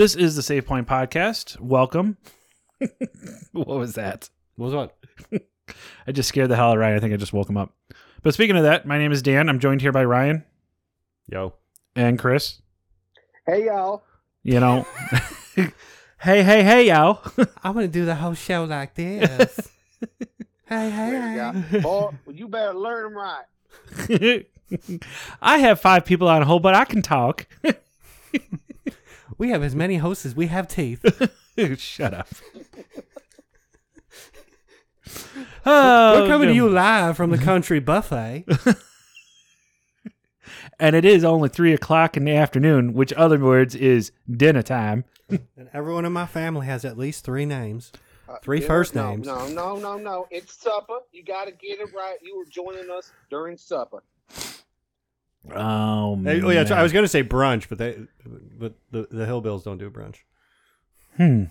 This is the Save Point Podcast. Welcome. what was that? What was what? I just scared the hell out of Ryan. I think I just woke him up. But speaking of that, my name is Dan. I'm joined here by Ryan Yo. and Chris. Hey y'all. You know, hey, hey, hey, y'all. I'm gonna do the whole show like this. hey, hey, There you go. Boy, you better learn them right. I have five people on hold, but I can talk. We have as many hosts as we have teeth. Shut up. Oh, We're coming to you live from the country buffet. and it is only three o'clock in the afternoon, which other words is dinner time. and everyone in my family has at least three names. Uh, Three yeah, first no, names. No, no, no, no. It's supper. You got to get it right. You were joining us during supper. Oh, Hey, oh yeah, so. I was gonna say brunch, but they, but the the hillbills don't do brunch. Hmm.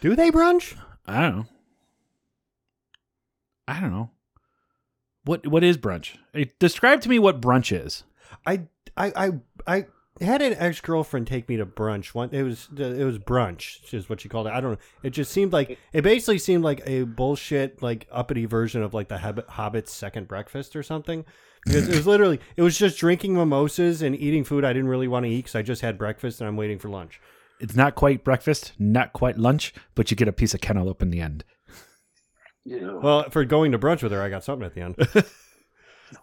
Do they brunch? I don't know. I don't know. What what is brunch? Hey, describe to me what brunch is. I I I I had an ex girlfriend take me to brunch. One it was it was brunch is what she called it. I don't know. It just seemed like it basically seemed like a bullshit like uppity version of like the Hobbit, Hobbit's second breakfast or something. Because it was literally it was just drinking mimosas and eating food I didn't really want to eat because I just had breakfast and I'm waiting for lunch. It's not quite breakfast, not quite lunch, but you get a piece of cantaloupe in the end. Yeah. Well, for going to brunch with her, I got something at the end.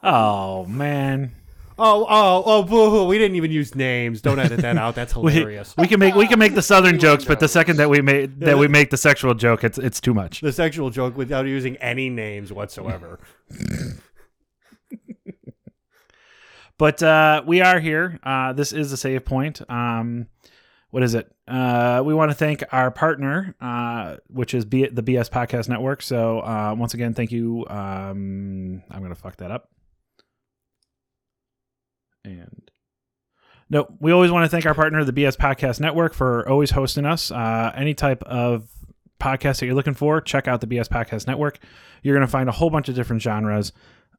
Oh man. Oh oh oh boo hoo! We didn't even use names. Don't edit that out. That's hilarious. we can make we can make the southern jokes, but the second that we make that we make the sexual joke, it's it's too much. the sexual joke without using any names whatsoever. But uh, we are here. Uh, this is a save point. Um, what is it? Uh, we want to thank our partner, uh, which is B- the BS Podcast Network. So uh, once again, thank you. Um, I'm gonna fuck that up. And no, we always want to thank our partner, the BS Podcast Network, for always hosting us. Uh, any type of podcast that you're looking for, check out the BS Podcast Network. You're gonna find a whole bunch of different genres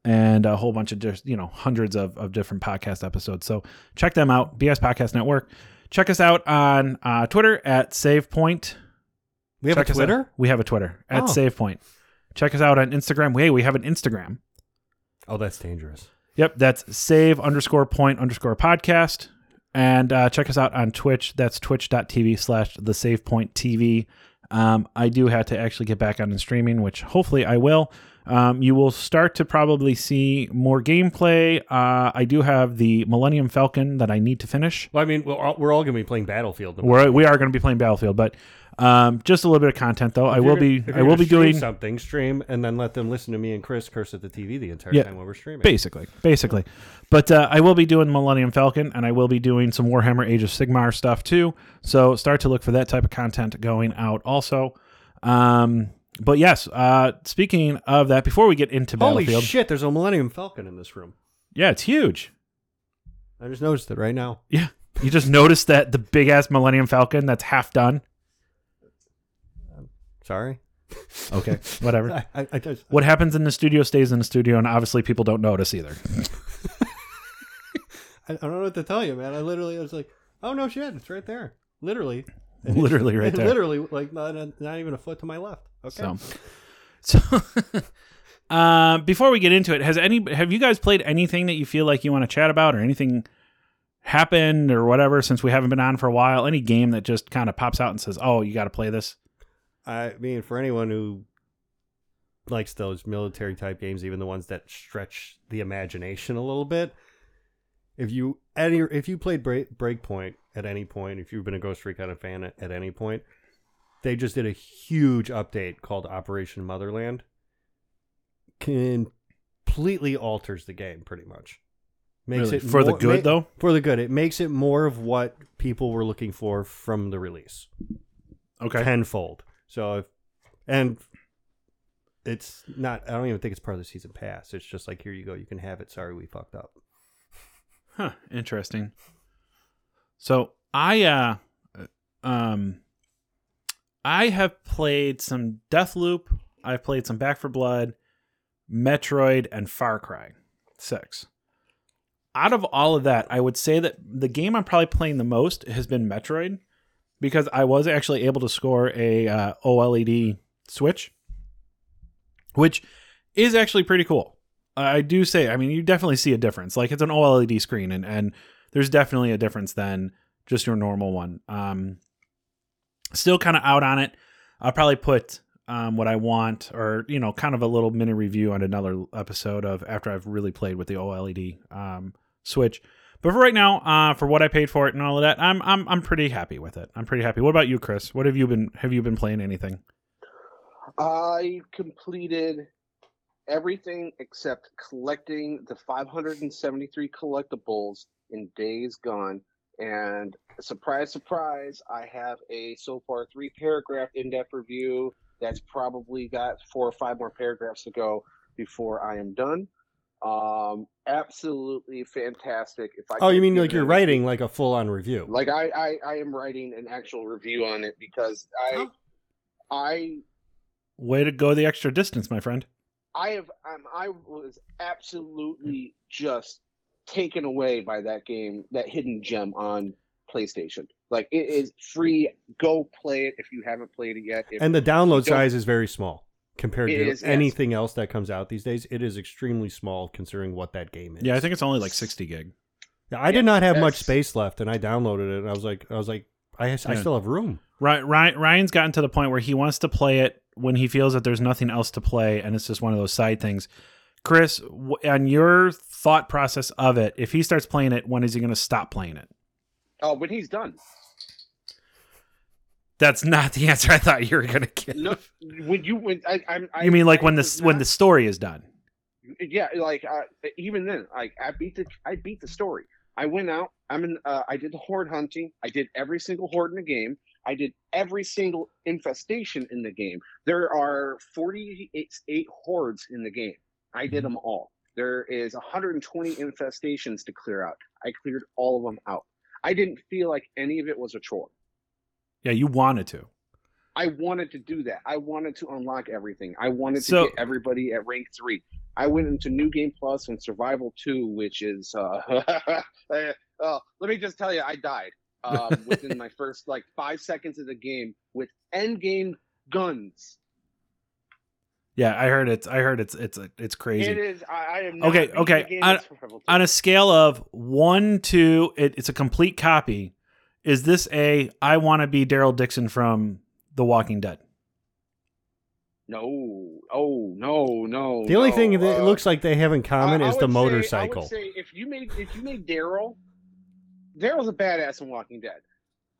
and a whole bunch of just you know hundreds of, of different podcast episodes so check them out bs podcast network check us out on uh, twitter at savepoint We have Check a Twitter. we have a twitter at Oh. savepoint check us out on instagram hey we have an instagram Oh, that's dangerous. Yep that's save underscore point underscore podcast. And uh, check us out on twitch. That's twitch.tv slash the save point tv um, i do have to actually get back on in streaming which hopefully i will. Um, you will start to probably see more gameplay. Uh, i do have the millennium falcon that i need to finish. Well, I mean, we're all, all going to be playing Battlefield. we're, we are going to be playing battlefield but um, just a little bit of content though i will be i will be doing something. Stream and then let them listen to me and Chris curse at the TV the entire Yeah. time while we're streaming. basically basically but uh, i will be doing millennium falcon and i will be doing some warhammer age of sigmar stuff too so start to look for that type of content going out also um, but yes uh, speaking of that before we get into Holy battlefield shit! There's a Millennium Falcon in this room. yeah it's huge I just noticed it right now. yeah you just noticed that the big ass millennium falcon that's half done Sorry. okay whatever I, I, just, what happens in the studio stays in the studio and obviously people don't notice either I, I don't know what to tell you, man. I literally I was like, oh no shit, it's right there. Literally. And Literally right there. Literally, like not, not even a foot to my left. Okay. So, so uh, before we get into it, has any have you guys played anything that you feel like you want to chat about, or anything happened or whatever since we haven't been on for a while? Any game that just kind of pops out and says, "Oh, you got to play this." I mean, for anyone who likes those military type games, even the ones that stretch the imagination a little bit, if you any if you played Break, Breakpoint at any point, if you've been a Ghost Recon fan at, at any point, they just did a huge update called Operation Motherland. Completely alters the game, pretty much. Makes Really? it For the good, ma- though? For the good, it makes it more of what people were looking for from the release Okay. tenfold. So, if, and it's not. I don't even think it's part of the season pass. It's just like here you go, you can have it. Sorry, we fucked up. Huh. Interesting. So I uh um I have played some Deathloop. I've played some Back 4 Blood, Metroid, and Far Cry Six. Out of all of that, I would say that the game I'm probably playing the most has been Metroid because I was actually able to score a uh, OLED switch, which is actually pretty cool. I do say, I mean, you definitely see a difference. Like it's an OLED screen, and and there's definitely a difference than just your normal one. Um, still kind of out on it. I'll probably put um, what I want, or you know, kind of a little mini review on another episode of after I've really played with the OLED um, switch. But for right now, uh, for what I paid for it and all of that, I'm I'm I'm pretty happy with it. I'm pretty happy. What about you, Chris? What have you been have you been playing anything? I completed everything except collecting the 573 collectibles in Days Gone. And surprise, surprise, I have a so far three paragraph in depth review that's probably got four or five more paragraphs to go before I am done. Um, absolutely fantastic. If I Oh, you mean like you're them- writing like a full on review? Like I, I, I am writing an actual review on it because I, Oh. I Way to go the extra distance, my friend. I have um, I was absolutely just taken away by that game, that hidden gem on PlayStation. Like it is free. Go play it if you haven't played it yet. If- and the download size is very small compared It to is, yes. anything else that comes out these days. It is extremely small considering what that game is. Yeah, I think it's only like 60 gig. Yeah, I did not have much space left, and I downloaded it, and I was like, I was like, I, I Yeah. still have room. Ryan, Ryan Ryan's gotten to the point where he wants to play it when he feels that there's nothing else to play, and it's just one of those side things. Chris, w- on your thought process of it, if he starts playing it, when is he going to stop playing it? oh, when he's done. That's not the answer I thought you were going to give. No, when you when I, I'm. I, you mean like I when the was when the story is done? yeah like uh, even then like i beat the i beat the story. I went out i'm in uh, i did the horde hunting. I did every single horde in the game. I did every single infestation in the game. There are 48 hordes in the game. I did them all. There is 120 infestations to clear out. I cleared all of them out. I didn't feel like any of it was a chore Yeah, you wanted to. I wanted to do that. I wanted to unlock everything. I wanted So- to get everybody at rank three. I went into New Game Plus and Survival Two, which is uh, uh, oh, let me just tell you, I died um, within my first like five seconds of the game with end game guns. Yeah, I heard it's. I heard it's. It's. It's crazy. It is. I, I am not Okay, okay, on- with Survival 2. on a scale of one to it, it's a complete copy. Is this a I want to be Daryl Dixon from The Walking Dead? no, oh no, no. The only no, thing that it uh, looks like they have in common I- I is the would say- I motorcycle. would say if you made if you made Daryl, Daryl's a badass in Walking Dead.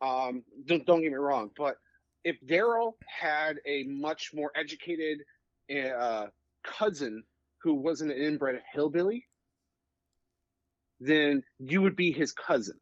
Um, don't, don't get me wrong, but if Daryl had a much more educated uh, cousin who wasn't an inbred hillbilly, then you would be his cousin.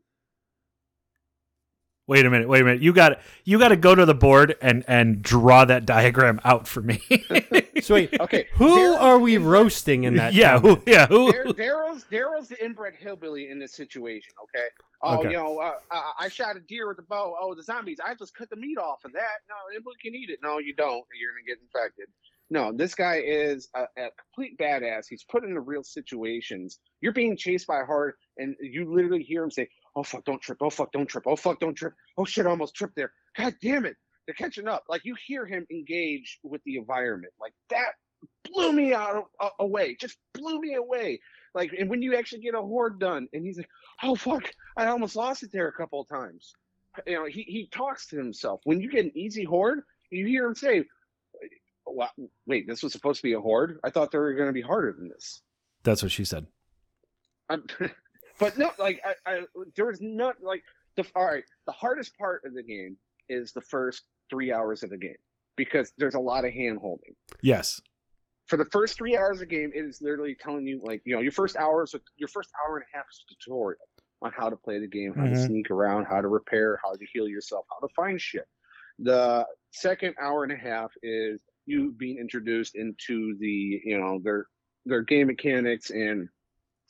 Wait a minute. Wait a minute. You got you got to go to the board and and draw that diagram out for me. So wait, Okay, who Daryl- are we roasting in that? yeah. Who, yeah. Who? Dar- Daryl's Daryl's the inbred hillbilly in this situation. Okay. Oh, Okay. you know, uh, I, I shot a deer with a bow. Oh, the zombies! I just cut the meat off of that. No, anybody can eat it. No, you don't. You're gonna get infected. No, this guy is a, a complete badass. He's put into real situations. You're being chased by a horde, and you literally hear him say, "Oh fuck, don't trip! Oh fuck, don't trip! Oh fuck, don't trip! Oh shit, I almost tripped there! God damn it!" They're catching up. Like you hear him engage with the environment. Like that blew me out of, a- away. Just blew me away. Like, and when you actually get a horde done, and he's like, "Oh fuck, I almost lost it there a couple of times." You know, he he talks to himself. When you get an easy horde, you hear him say, "Wa- "Wait, this was supposed to be a horde. I thought they were going to be harder than this." That's what she said. But no, like I, I there was not like the all right. The hardest part of the game is the first three hours of the game because there's a lot of hand holding. Yes. For the first three hours of the game, it is literally telling you like you know your first hours, your first hour and a half is a tutorial on how to play the game, how to Mhm. sneak around, how to repair, how to heal yourself, how to find shit. The second hour and a half is you being introduced into the you know their their game mechanics and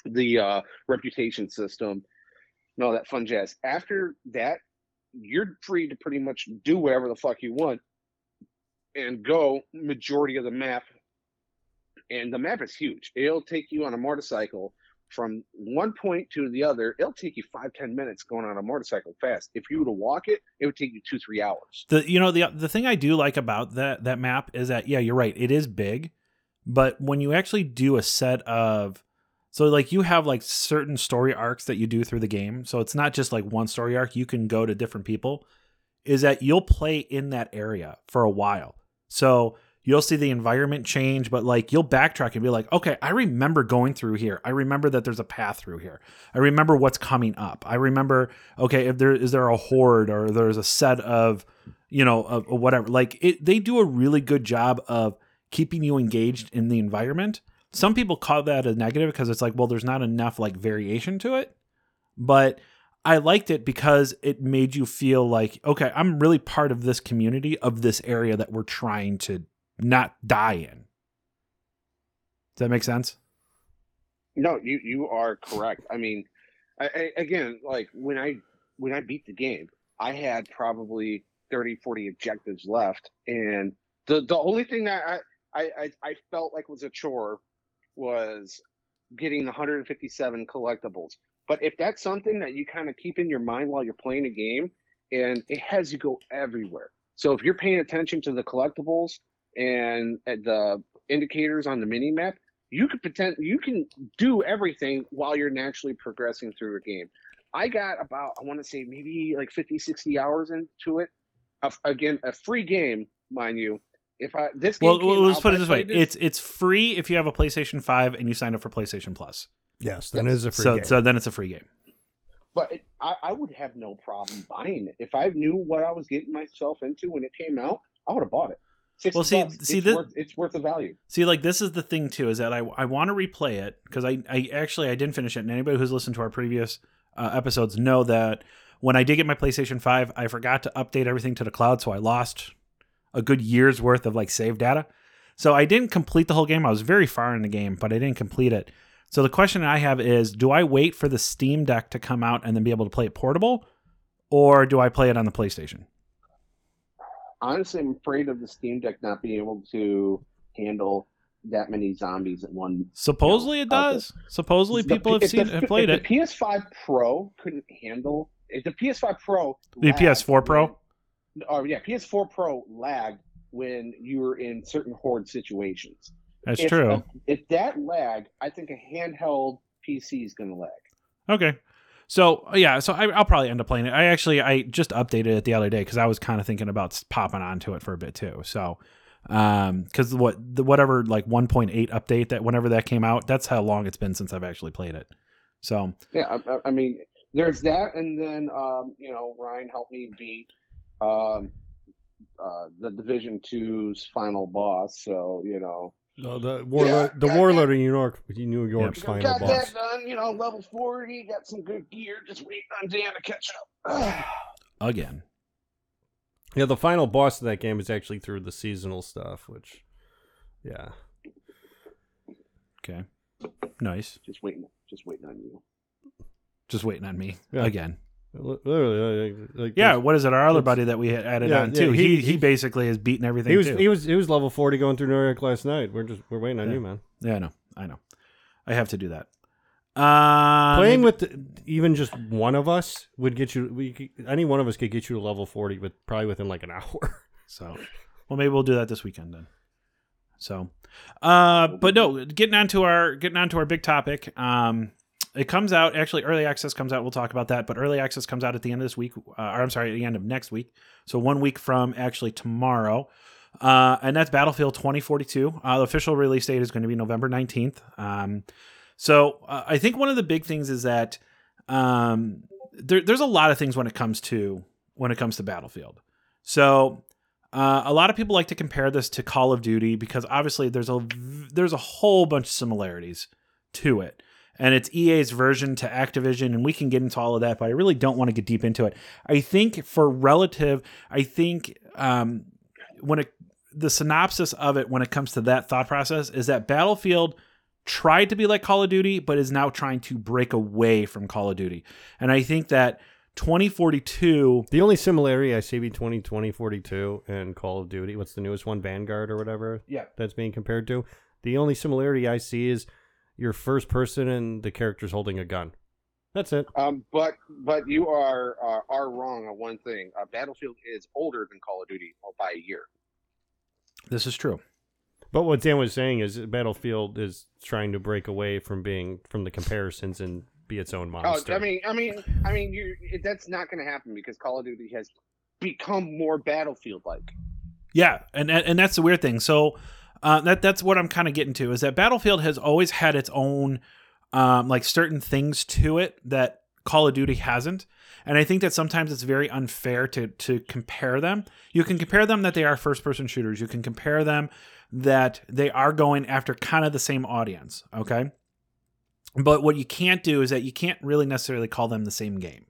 the uh, reputation system and all that fun jazz. After that, you're free to pretty much do whatever the fuck you want and go majority of the map. And the map is huge. It'll take you on a motorcycle from one point to the other, it'll take you five, ten minutes going on a motorcycle fast. If you were to walk it, it would take you two, three hours. The you know the the thing I do like about that that map is that yeah, you're right, it is big, but when you actually do a set of so like you have like certain story arcs that you do through the game. So it's not just like one story arc, you can go to different people. Is that you'll play in that area for a while. So you'll see the environment change, but like you'll backtrack and be like, okay, I remember going through here. I remember that there's a path through here. I remember what's coming up. I remember, okay, if there is there a horde or there's a set of, you know, of, whatever. Like it, they do a really good job of keeping you engaged in the environment. Some people call that a negative because it's like, well, there's not enough like variation to it. But I liked it because it made you feel like, okay, I'm really part of this community of this area that we're trying to not die in. Does that make sense? No, you you are correct. I mean, I, I, again, like when I when I beat the game, I had probably 30, 40 objectives left, and the the only thing that I I, I, I felt like was a chore was getting 157 collectibles. But if that's something that you kind of keep in your mind while you're playing a game, and it has you go everywhere. So if you're paying attention to the collectibles and the indicators on the mini map, you could pretend you can do everything while you're naturally progressing through a game. I got about I want to say maybe like 50, 60 hours into it. Again, a free game, mind you. If I this game Well, came well, let's out, put it this way: it- it's it's free if you have a PlayStation Five and you sign up for PlayStation Plus. Yes, then it is a free So game. so then it's a free game. but it, I, I would have no problem buying it if I knew what I was getting myself into when it came out. I would have bought it. 60 Well, see- bucks, see, it's, this- worth, it's worth the value. See, like this is the thing too, is that I I want to replay it because I I actually I didn't finish it, and anybody who's listened to our previous uh, episodes know that when I did get my PlayStation Five, I forgot to update everything to the cloud, so I lost a good year's worth of like save data. So I didn't complete the whole game. I was very far in the game, but I didn't complete it. So the question I have is, do I wait for the Steam Deck to come out and then be able to play it portable, or do I play it on the PlayStation? Honestly, I'm afraid of the Steam Deck not being able to handle that many zombies at one. Supposedly it out does. Supposedly The people have seen the, have played it. The PS5 Pro couldn't handle. If the PS5 Pro. The lagged PS4 Pro? Oh yeah, PS4 Pro lagged when you were in certain horde situations. That's if, true. if that lag, I think a handheld PC is going to lag. Okay. So uh, yeah, so I, I'll probably end up playing it. I actually I just updated it the other day because I was kind of thinking about popping onto it for a bit too. So, um, because what the whatever like 1.8 update that whenever that came out, that's how long it's been since I've actually played it. So Yeah, I, I- I mean, there's that, and then um, you know, Ryan helped me beat um, uh, the Division 2's final boss. So you know, No, the warlord, Yeah, the got warlord of New York, New York's Yep. final got boss. that done. You know, level 40, got some good gear. Just waiting on Dan to catch up. again, Yeah, the final boss of that game is actually through the seasonal stuff, which, yeah, okay, nice. just waiting, just waiting on you. Just waiting on me Yeah. again. Li- literally, like, like Yeah, what is it? Our other buddy that we had added Yeah, on yeah, too. he- He, he basically has beaten everything he was too. he was he was level forty going through New York last night. We're just we're waiting on Yeah. you, man. yeah, I know, I know. I have to do that. Uh, Playing maybe- with the, even just one of us would get you. We could, any one of us could get you to level forty, but probably within like an hour. So, well, maybe we'll do that this weekend then. So, uh, but no, getting on to our getting on to our big topic. Um, it comes out actually. Early access comes out. We'll talk about that. But early access comes out at the end of this week. Uh, or I'm sorry, at the end of next week. So one week from actually tomorrow. Uh, and that's Battlefield 2042. Uh, the official release date is going to be November 19th. Um, so uh, I think one of the big things is that um, there, there's a lot of things when it comes to when it comes to Battlefield. So uh, a lot of people like to compare this to Call of Duty because obviously there's a there's a whole bunch of similarities to it, and it's EA's version to Activision, and we can get into all of that, but I really don't want to get deep into it. I think for relative, I think um, when it the synopsis of it when it comes to that thought process is that Battlefield tried to be like Call of Duty, but is now trying to break away from Call of Duty, and I think that 2042 The only similarity I see between 2042 and Call of Duty, what's the newest one, Vanguard or whatever, Yeah. that's being compared to. The only similarity I see is, you're first person and the character's holding a gun. That's it. Um, but but you are uh, are wrong on one thing. Uh, Battlefield is older than Call of Duty by a year. This is true. But what Dan was saying is Battlefield is trying to break away from being from the comparisons and be its own monster. Oh, I mean, I mean, I mean, you that's not going to happen because Call of Duty has become more Battlefield like. Yeah, and and that's the weird thing. So uh, that that's what I'm kind of getting to is that Battlefield has always had its own um, like certain things to it that Call of Duty hasn't. And I think that sometimes it's very unfair to to compare them. You can compare them that they are first person shooters. You can compare them that they are going after kind of the same audience. Okay. But what you can't do is that you can't really necessarily call them the same game.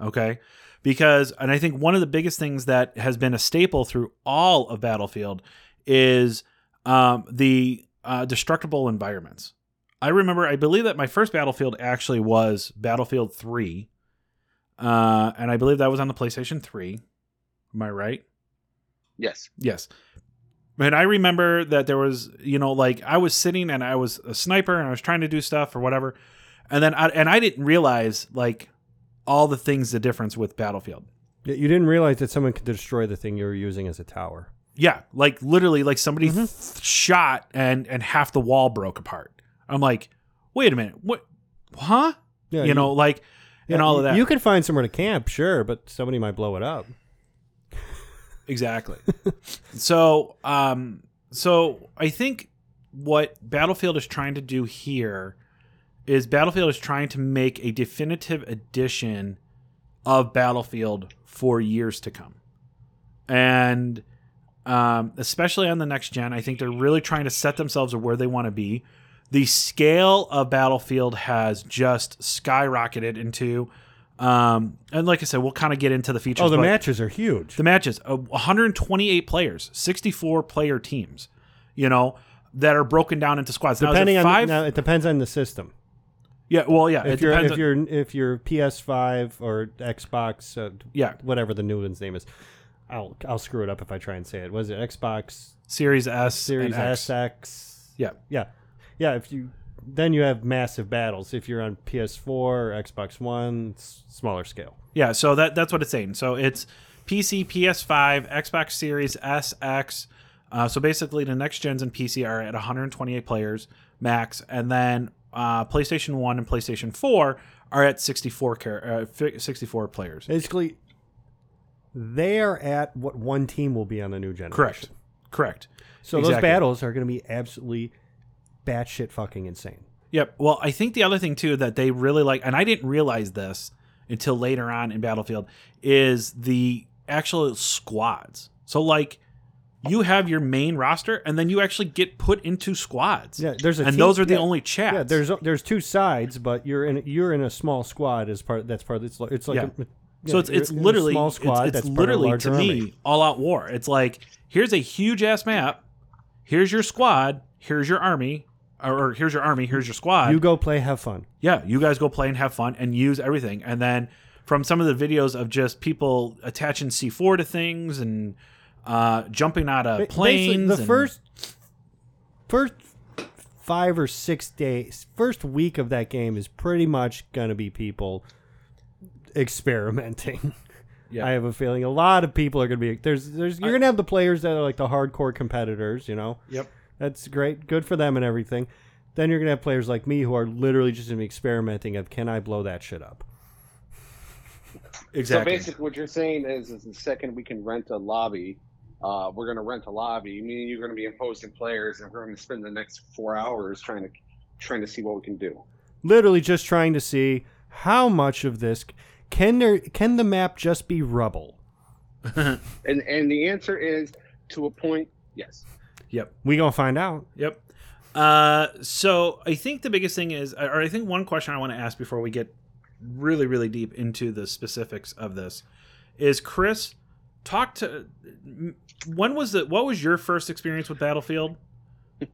Okay. Because, and I think one of the biggest things that has been a staple through all of Battlefield is um, the uh, destructible environments. I remember, I believe that my first Battlefield actually was Battlefield 3. Uh, and I believe that was on the PlayStation 3. Am I right? Yes. Yes. And I remember that there was, you know, like I was sitting and I was a sniper and I was trying to do stuff or whatever. And then I, and I didn't realize like all the things the difference with Battlefield. You didn't realize that someone could destroy the thing you were using as a tower. Yeah, like literally like somebody th- shot and and half the wall broke apart. I'm like, wait a minute, what? Huh? Yeah, you, know, like, yeah, and all of that. You could find somewhere to camp, sure, but somebody might blow it up. exactly. so, um, so I think what Battlefield is trying to do here is Battlefield is trying to make a definitive edition of Battlefield for years to come, and um, especially on the next gen, I think they're really trying to set themselves where they want to be the scale of Battlefield has just skyrocketed into. Um, and like I said, we'll kind of get into the features. Oh, the matches are huge. The matches, uh, 128 players, 64 player teams, you know, that are broken down into squads. Now, is it Depending on now, it depends on the system. yeah, well, yeah, it If you're if on- you're if you're PS5 or Xbox, uh, yeah, whatever the new one's name is, I'll I'll screw it up if I try and say it. Was it Xbox Series S, Series and X. SX? Yeah. yeah, yeah. If you then you have massive battles. If you're on PS4 or Xbox One, it's smaller scale. Yeah, so that that's what it's saying. So it's PC, PS5, Xbox Series S, X. Uh, so basically, the next gens and PC are at 128 players max, and then uh, PlayStation One and PlayStation Four are at 64 car- uh, 64 players. Basically, they are at what one team will be on the new generation. Correct. Correct. So those battles are going to be absolutely batshit fucking insane. Yep. Well, I think the other thing too that they really like, and I didn't realize this until later on in Battlefield, is the actual squads. So like, you have your main roster, and then you actually get put into squads. Yeah, there's a and team- those are the yeah. only chats. Yeah, there's there's two sides, but you're in you're in a small squad as part. That's part. It's like it's like Yeah. a, so it's it's you're in a literally small it's- squad. It's, that's part of a literally to me all out war. It's like here's a huge ass map. Here's your squad. Here's your army. Or, or here's your army. Here's your squad. You go play, have fun. yeah, you guys go play and have fun and use everything. And then from some of the videos of just people attaching C4 to things and uh, jumping out of planes. Basically, the and- first first five or six days, first week of that game is pretty much gonna be people experimenting. Yeah. I have a feeling a lot of people are gonna be there's there's you're gonna have the players that are like the hardcore competitors, you know. Yep. That's great, good for them and everything. Then you're gonna have players like me who are literally just gonna be experimenting of can I blow that shit up? Exactly. So basically, what you're saying is, is the second we can rent a lobby, uh, we're going to rent a lobby. Meaning you're going to be imposing players, and we're going to spend the next four hours trying to trying to see what we can do. Literally just trying to see how much of this can there can the map just be rubble? And and the answer is to a point, yes. yep. We gonna find out. Yep. Uh, so I think the biggest thing is, or I think one question I want to ask before we get really, really deep into the specifics of this is Chris, talk to when was the what was your first experience with Battlefield,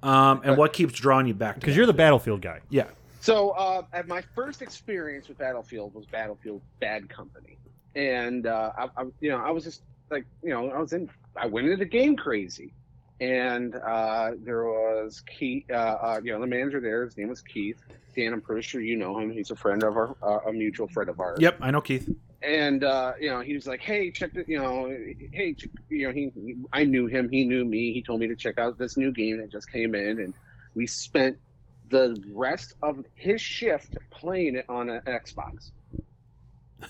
um, and what keeps drawing you back? Because you're the Battlefield? battlefield guy. yeah, So uh, at my first experience with Battlefield was Battlefield Bad Company, and uh, I, I, you know, I was just like, you know, I was in, I went into the game crazy, and uh, there was Keith. Uh, uh, you know, the manager there. His name was Keith. Dan, I'm pretty sure you know him. He's a friend of our, uh, a mutual friend of ours. Yep, I know Keith. and uh, you know he was like, "Hey, check the, you know, hey, you know, he, he- I knew him, he knew me. He told me to check out this new game that just came in, and we spent the rest of his shift playing it on an Xbox.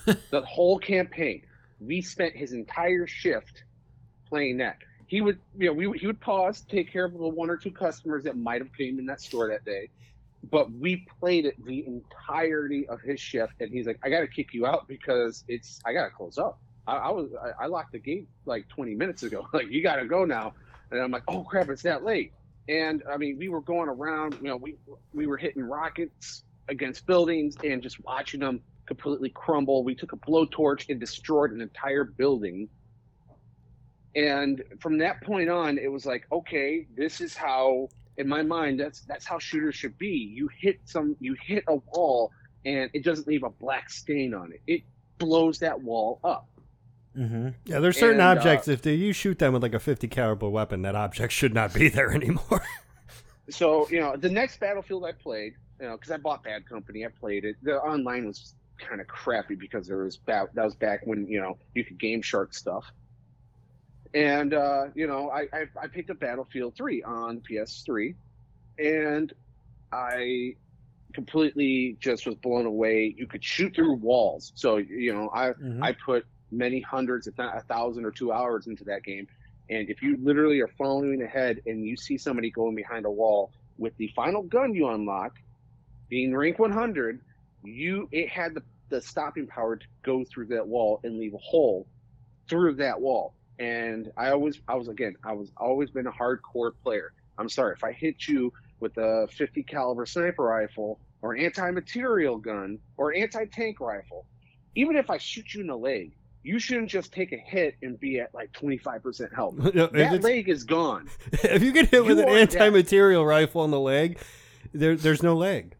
the whole campaign, we spent his entire shift playing that. He would, you know, we, he would pause, take care of the one or two customers that might have came in that store that day, but we played it the entirety of his shift and he's like i gotta kick you out because it's i gotta close up. I, I was I, I locked the gate like 20 minutes ago. Like you gotta go now. And i'm like oh crap it's that late and i mean we were going around you know we we were hitting rockets against buildings and just watching them completely crumble. We took a blowtorch and destroyed an entire building. And from that point on it was like okay this is how in my mind that's that's how shooters should be. You hit some you hit a wall and it doesn't leave a black stain on it. It blows that wall up Mm-hmm. Yeah, there's certain And, uh, objects. if they, you shoot them with like a 50 caliber weapon, that object should not be there anymore. so you know the next battlefield i played you know because i bought bad company i played it the online was kind of crappy because there was back that was back when you know you could game shark stuff and uh you know i i, I picked up battlefield 3 on ps3 and i completely just was blown away you could shoot through walls so you know i Mhm. I put many hundreds, if not a thousand or two hours into that game. And if you literally are following ahead and you see somebody going behind a wall with the final gun you unlock being rank 100, you it had the, the stopping power to go through that wall and leave a hole through that wall. And I always, I was again, I was always been a hardcore player. I'm sorry if I hit you with a 50 caliber sniper rifle or an anti-material gun or anti-tank rifle even if I shoot you in the leg, you shouldn't just take a hit and be at like 25% health. No, That leg is gone. if you get hit with an anti-material rifle in the leg, there, there's no leg.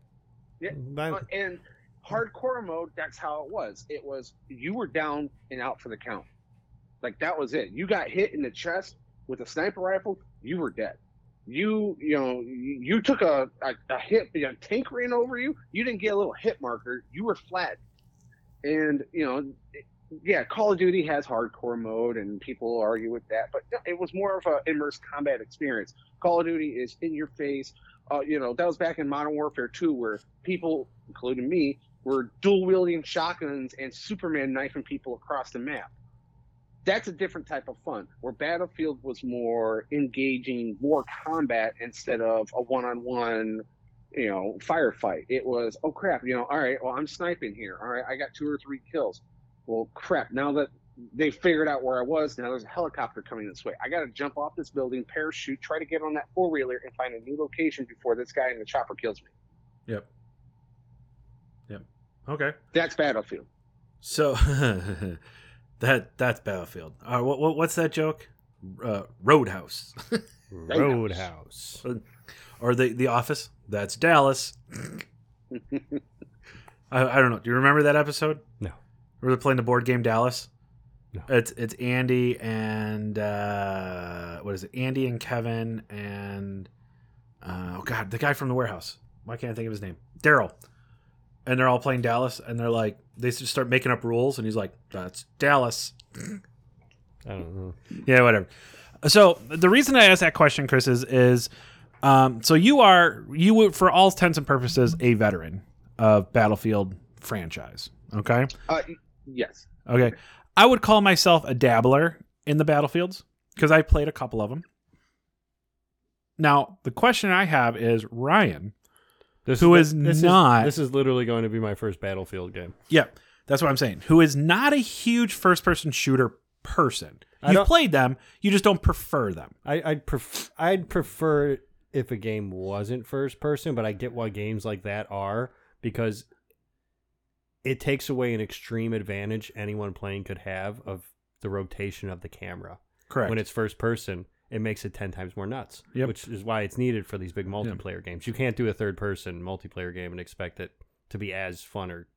Yeah, Uh, And hardcore mode, that's how it was. It was you were down and out for the count. Like that was it. You got hit in the chest with a sniper rifle, you were dead. You, you know, you, you took a, a, a hit, a tank ran over you. You didn't get a little hit marker. You were flat. And you know, yeah, Call of Duty has hardcore mode, and people argue with that. But it was more of an immersed combat experience. Call of Duty is in your face. Uh, you know, that was back in Modern Warfare 2, where people, including me, were dual wielding shotguns and Superman knifing people across the map. That's a different type of fun. Where Battlefield was more engaging, more combat instead of a one-on-one, you know, firefight. It was, oh crap, you know, all right, well I'm sniping here. All right, I got two or three kills. Well, crap. Now that they figured out where I was, now there's a helicopter coming this way. I got to jump off this building, parachute, try to get on that four wheeler, and find a new location before this guy in the chopper kills me. Yep. Yep. Okay. That's Battlefield. So that that's Battlefield. Uh, what, what what's that joke? Uh, Roadhouse Roadhouse. or the the Office? That's Dallas. I, I don't know. Do you remember that episode? No. Were they playing the board game Dallas? No. It's it's Andy and uh, what is it? Andy and Kevin and uh, oh god, the guy from the warehouse. Why can't I think of his name? Daryl. And they're all playing Dallas, and they're like, they just start making up rules, and he's like, "That's Dallas." I don't know. Yeah, whatever. So the reason I asked that question, Chris, is is um, so you are you would for all intents and purposes a veteran of Battlefield franchise. Okay. Uh, yes. Okay. I would call myself a dabbler in the battlefields because I played a couple of them. Now, the question I have is Ryan. This Who is is this not- this is literally going to be my first Battlefield game. Yeah, that's what I'm saying. Who is not a huge first person shooter person. You've played them, you just don't prefer them. I, I'd pref- I'd prefer if a game wasn't first person, but I get why games like that are because it takes away an extreme advantage anyone playing could have of the rotation of the camera. Correct. When it's first person, it makes it ten times more nuts. Yep. Which is why it's needed for these big multiplayer games. You can't do a third person multiplayer game and expect it to be as fun or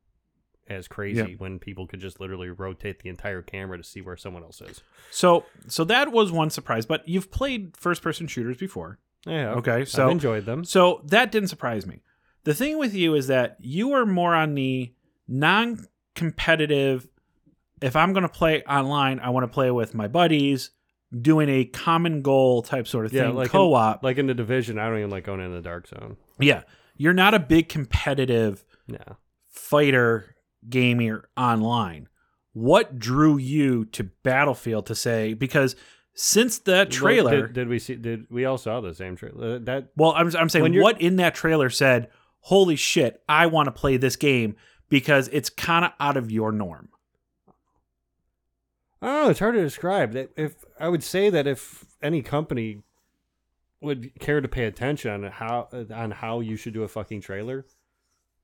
as crazy Yeah. when people could just literally rotate the entire camera to see where someone else is. So so that was one surprise. But you've played first person shooters before. Yeah. Okay, so I've enjoyed them. So that didn't surprise me. The thing with you is that you are more on the non competitive. If I'm going to play online, I want to play with my buddies, doing a common goal type sort of Yeah, thing, like co op. Like in the division, I don't even like going in the dark zone. yeah. You're not a big competitive fighter gamer online. What drew you to Battlefield to say, because since that trailer, Did, did we see? Did we all saw the same trailer? Uh, that Well, I'm, I'm saying what in that trailer said, holy shit, I want to play this game because it's kind of out of your norm. I don't know. It's hard to describe. If I would say that if any company would care to pay attention on how on how you should do a fucking trailer,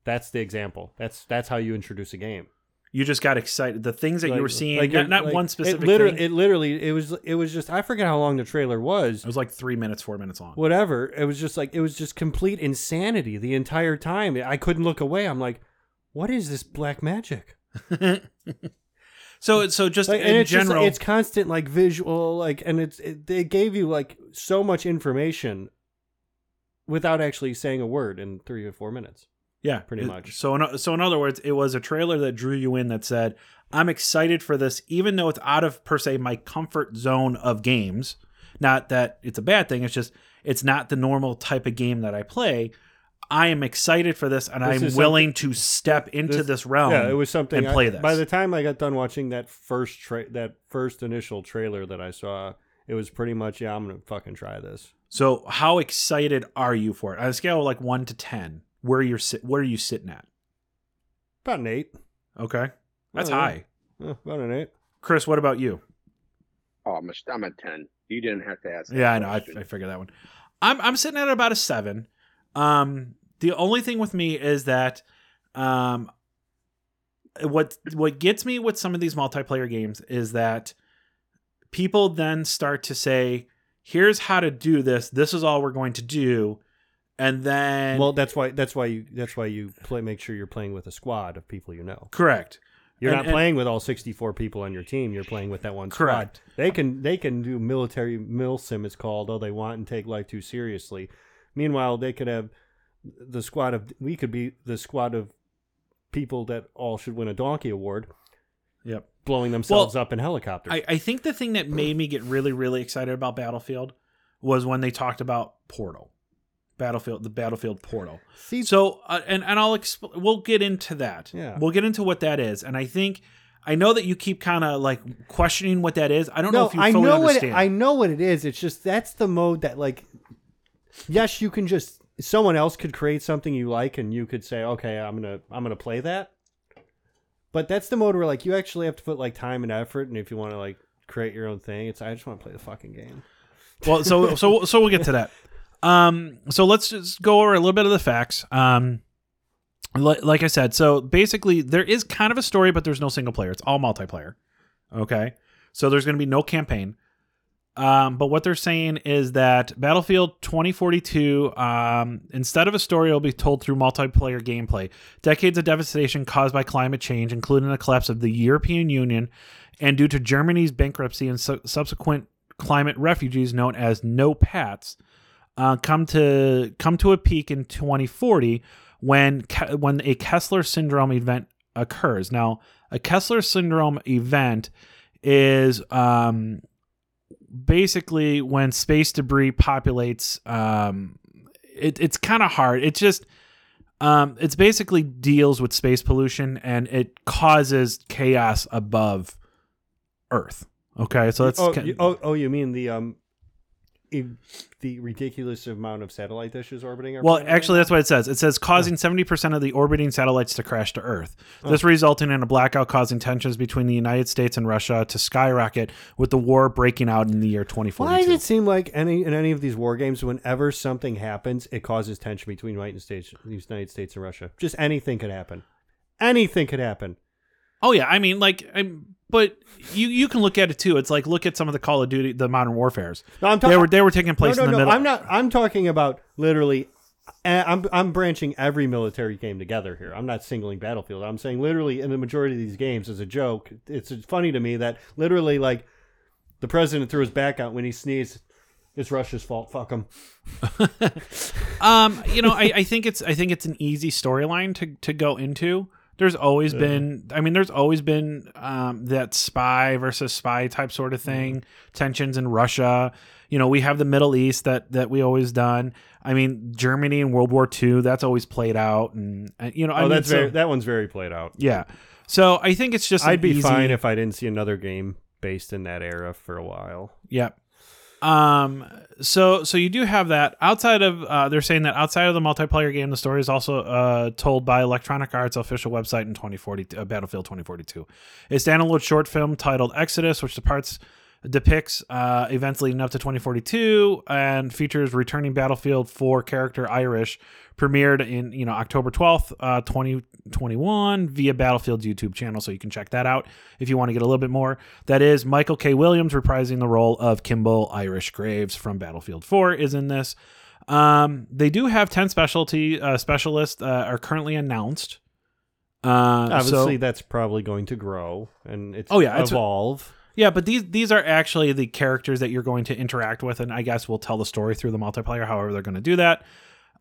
that's the example. That's that's how you introduce a game. You just got excited. The things that you were seeing, like not, not like, one specific It literally, thing. it literally, it was it was just I forget how long the trailer was. It was like three minutes, four minutes long. Whatever. It was just like it was just complete insanity the entire time. I couldn't look away. I'm like, what is this black magic? so, so just like, in it's just, general, it's constant like visual like and it's it, they gave you like so much information without actually saying a word in three or four minutes yeah, pretty much. So, in, so in other words, it was a trailer that drew you in that said, "I'm excited for this, even though it's out of per se my comfort zone of games. Not that it's a bad thing. It's just it's not the normal type of game that I play." I am excited for this, and This I'm willing to step into this- this, realm. yeah it was something and I- play this. by the time i got done watching that first tra- that first initial trailer that i saw it was pretty much yeah i'm gonna fucking try this So, how excited are you for it? On a scale of like one to ten, where you're sit, where are you sitting at? about an eight Okay, that's Oh, yeah. high. About an eight Chris, what about you? Oh, I'm a, I'm a ten. You didn't have to ask. that Yeah, I know. I. I figured that one. I'm I'm sitting at about a seven. Um, the only thing with me is that, um, what what gets me with some of these multiplayer games is that people then start to say, "Here's how to do this. This is all we're going to do," and then well that's why that's why you that's why you play make sure you're playing with a squad of people you know correct. You're And- not and- playing with all 64 people on your team. You're playing with that one Correct. squad. They can they can do military milsim it's called all they want and take life too seriously. Meanwhile, they could have the squad of we could be the squad of people that all should win a donkey award Yep. blowing themselves up in helicopters. I, I think the thing that made me get really, really excited about Battlefield was when they talked about Portal, Battlefield, the Battlefield Portal. See, So, uh, and and I'll expl- we'll get into that. Yeah. we'll get into what that is. And I think I know that you keep kind of like questioning what that is. I don't know if you I know what understand. it, I know what it is. It's just that's the mode that like yes, you can just someone else could create something you like and you could say, "Okay, I'm to I'm to play that." But that's the mode where like you actually have to put like time and effort and if you want to like create your own thing, it's I just want to play the fucking game. well, so so so we'll get to that. Um, so let's just go over a little bit of the facts. Um, li- like I said, so basically there is kind of a story, but there's no single player. It's all multiplayer. Okay, so there's going to be no campaign. Um, but what they're saying is that Battlefield 2042, um, instead of a story, will be told through multiplayer gameplay. Decades of devastation caused by climate change, including the collapse of the European Union, and due to Germany's bankruptcy and su- subsequent climate refugees known as no-pats, uh, come to come to a peak in 2040 when Ke- when a Kessler syndrome event occurs. Now, a Kessler syndrome event is um, basically when space debris populates. Um, it, it's kind of hard. It just um, it's basically deals with space pollution and it causes chaos above Earth. Okay, so that's oh, kind- oh, oh, you mean the um the ridiculous amount of satellite dishes orbiting our Well, planet actually, that's what it says. It says causing seventy percent of the orbiting satellites to crash to Earth. Oh. This resulting in a blackout, causing tensions between the United States and Russia to skyrocket, with the war breaking out in the year twenty Why does it seem like any in any of these war games, whenever something happens, it causes tension between United States, the United States and Russia? Just anything could happen. Anything could happen. Oh yeah, I mean, like, I'm, but you you can look at it too. It's like look at some of the Call of Duty, the Modern Warfare's. No, I'm They talking. were they were taking place no, no, in the no. middle. I'm not. I'm talking about literally I'm I'm branching every military game together here. I'm not singling Battlefield. I'm saying literally in the majority of these games as a joke. It's funny to me that literally like the president threw his back out when he sneezed. It's Russia's fault. Fuck him. um, you know, I, I think it's I think it's an easy storyline to to go into. There's always been, I mean, there's always been um, that spy versus spy type sort of thing, tensions in Russia. You know, we have the Middle East that that we always done. I mean, Germany in World War II, that's always played out, and, and you know, I Oh, mean, that's so- very that one's very played out. yeah. So I think it's just I'd be easy- fine if I didn't see another game based in that era for a while. Yep. Um. So so you do have that outside of uh, they're saying that outside of the multiplayer game, the story is also uh, told by Electronic Arts official website in 2040 uh, Battlefield 2042. A standalone short film titled Exodus, which departs depicts uh, events leading up to 2042 and features returning Battlefield 4 character Irish, premiered in you know October 12th, uh, 2021 via Battlefield's YouTube channel, so you can check that out if you want to get a little bit more. That is Michael K. Williams reprising the role of Kimball Irish Graves from Battlefield 4 is in this. Um, they do have 10 specialty uh, specialists uh, are currently announced. Uh, Obviously, so, that's probably going to grow and it's Oh, yeah, it's- evolve. Yeah, but these these are actually the characters that you're going to interact with, and I guess we'll tell the story through the multiplayer. However, they're going to do that.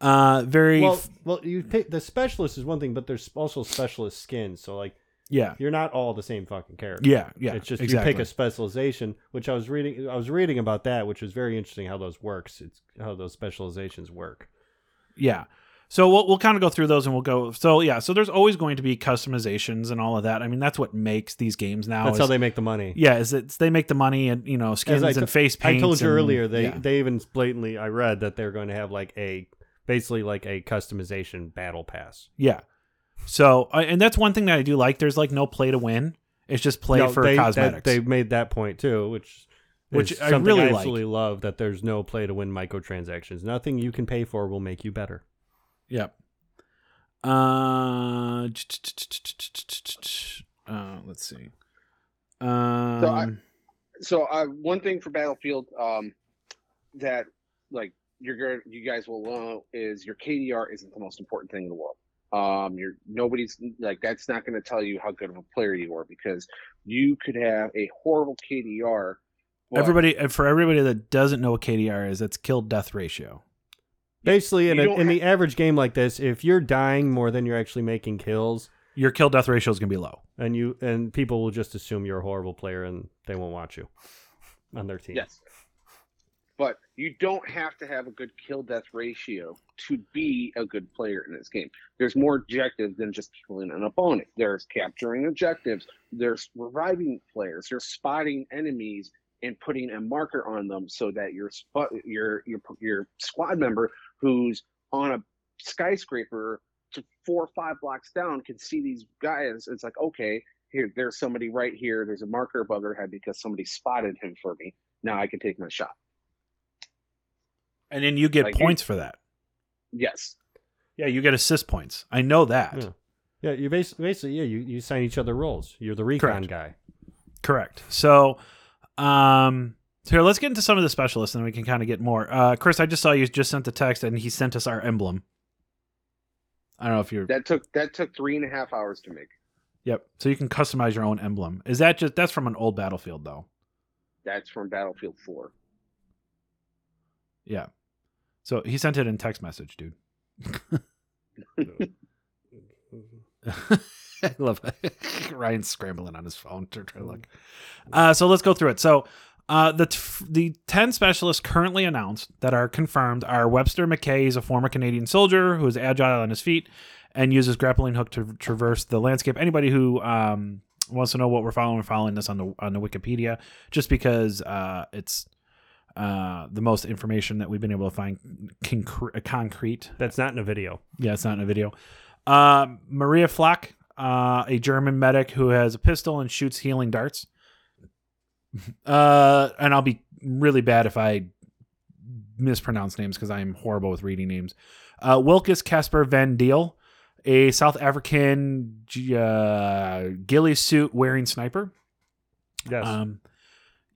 Uh, very well, f- well, you pick the specialist is one thing, but there's also specialist skins. So like, yeah, you're not all the same fucking character. yeah, yeah. it's just exactly. you pick a specialization, which I was reading. I was reading about that, which was very interesting how those works. It's how those specializations work. Yeah. So we'll we'll kind of go through those and we'll go. So yeah, so there's always going to be customizations and all of that. I mean, that's what makes these games now. That's is- how they make the money. Yeah, is it's they make the money and you know skins I and face paint. I told you earlier they yeah. they even blatantly I read that they're going to have like a basically like a customization battle pass. yeah. So and that's one thing that I do like. There's like no play to win. It's just play No, for they, that- cosmetics. they made that point too, which Which I really I like. absolutely love. That there's no play to win microtransactions. Nothing you can pay for will make you better. Yep. Uh, uh, let's see. Um, I- so uh, one thing for Battlefield um, that like you're you guys will know is your KDR isn't the most important thing in the world. Um, you're nobody's like that's not going to tell you how good of a player you are because you could have a horrible KDR. everybody uh, for everybody that doesn't know what KDR is, that's kill death ratio. Basically, in, a, in ha- the average game like this, if you're dying more than you're actually making kills, Your kill death ratio is gonna be low. and you and people will just assume you're a horrible player and they won't watch you on their team. Yes. But you don't have to have a good kill death ratio to be a good player in this game. There's more objectives than just killing an opponent. There's capturing objectives, there's reviving players, there's spotting enemies and putting a marker on them so that your spot your your your squad member who's on a skyscraper to four or five blocks down can see these guys. It's like, okay, here there's somebody right here. There's a marker above their head because somebody spotted him for me. Now I can take my shot. And then you get Like points for that. Yes. Yeah, you get assist points. I know that. Yeah. Yeah, you basically, basically yeah, you, you sign each other roles. You're the recon Correct. guy. Correct. So, um, so here, let's get into some of the specialists, and we can kind of get more. Uh, Chris, I just saw you just sent the text, and he sent us our emblem. I don't know if you're. That took that took three and a half hours to make. Yep. So you can customize your own emblem. Is that just that's from an old battlefield though? That's from Battlefield 4. Yeah. So he sent it in text message, dude. I love it. Ryan's scrambling on his phone to try to look. Uh, so let's go through it. So uh, the t- the ten specialists currently announced that are confirmed are Webster McKay. He's a former Canadian soldier who is agile on his feet and uses grappling hook to traverse the landscape. Anybody who um, wants to know what we're following, we're following this on the on the Wikipedia, just because uh, it's uh, the most information that we've been able to find concre- concrete. That's not in a video. Yeah, it's not in a video. Um, Maria Flack, uh, a German medic who has a pistol and shoots healing darts. Uh, and I'll be really bad if I mispronounce names because I'm horrible with reading names. Uh, Wilkes Casper Van Daele, a South African uh, ghillie suit wearing sniper. Yes. Um,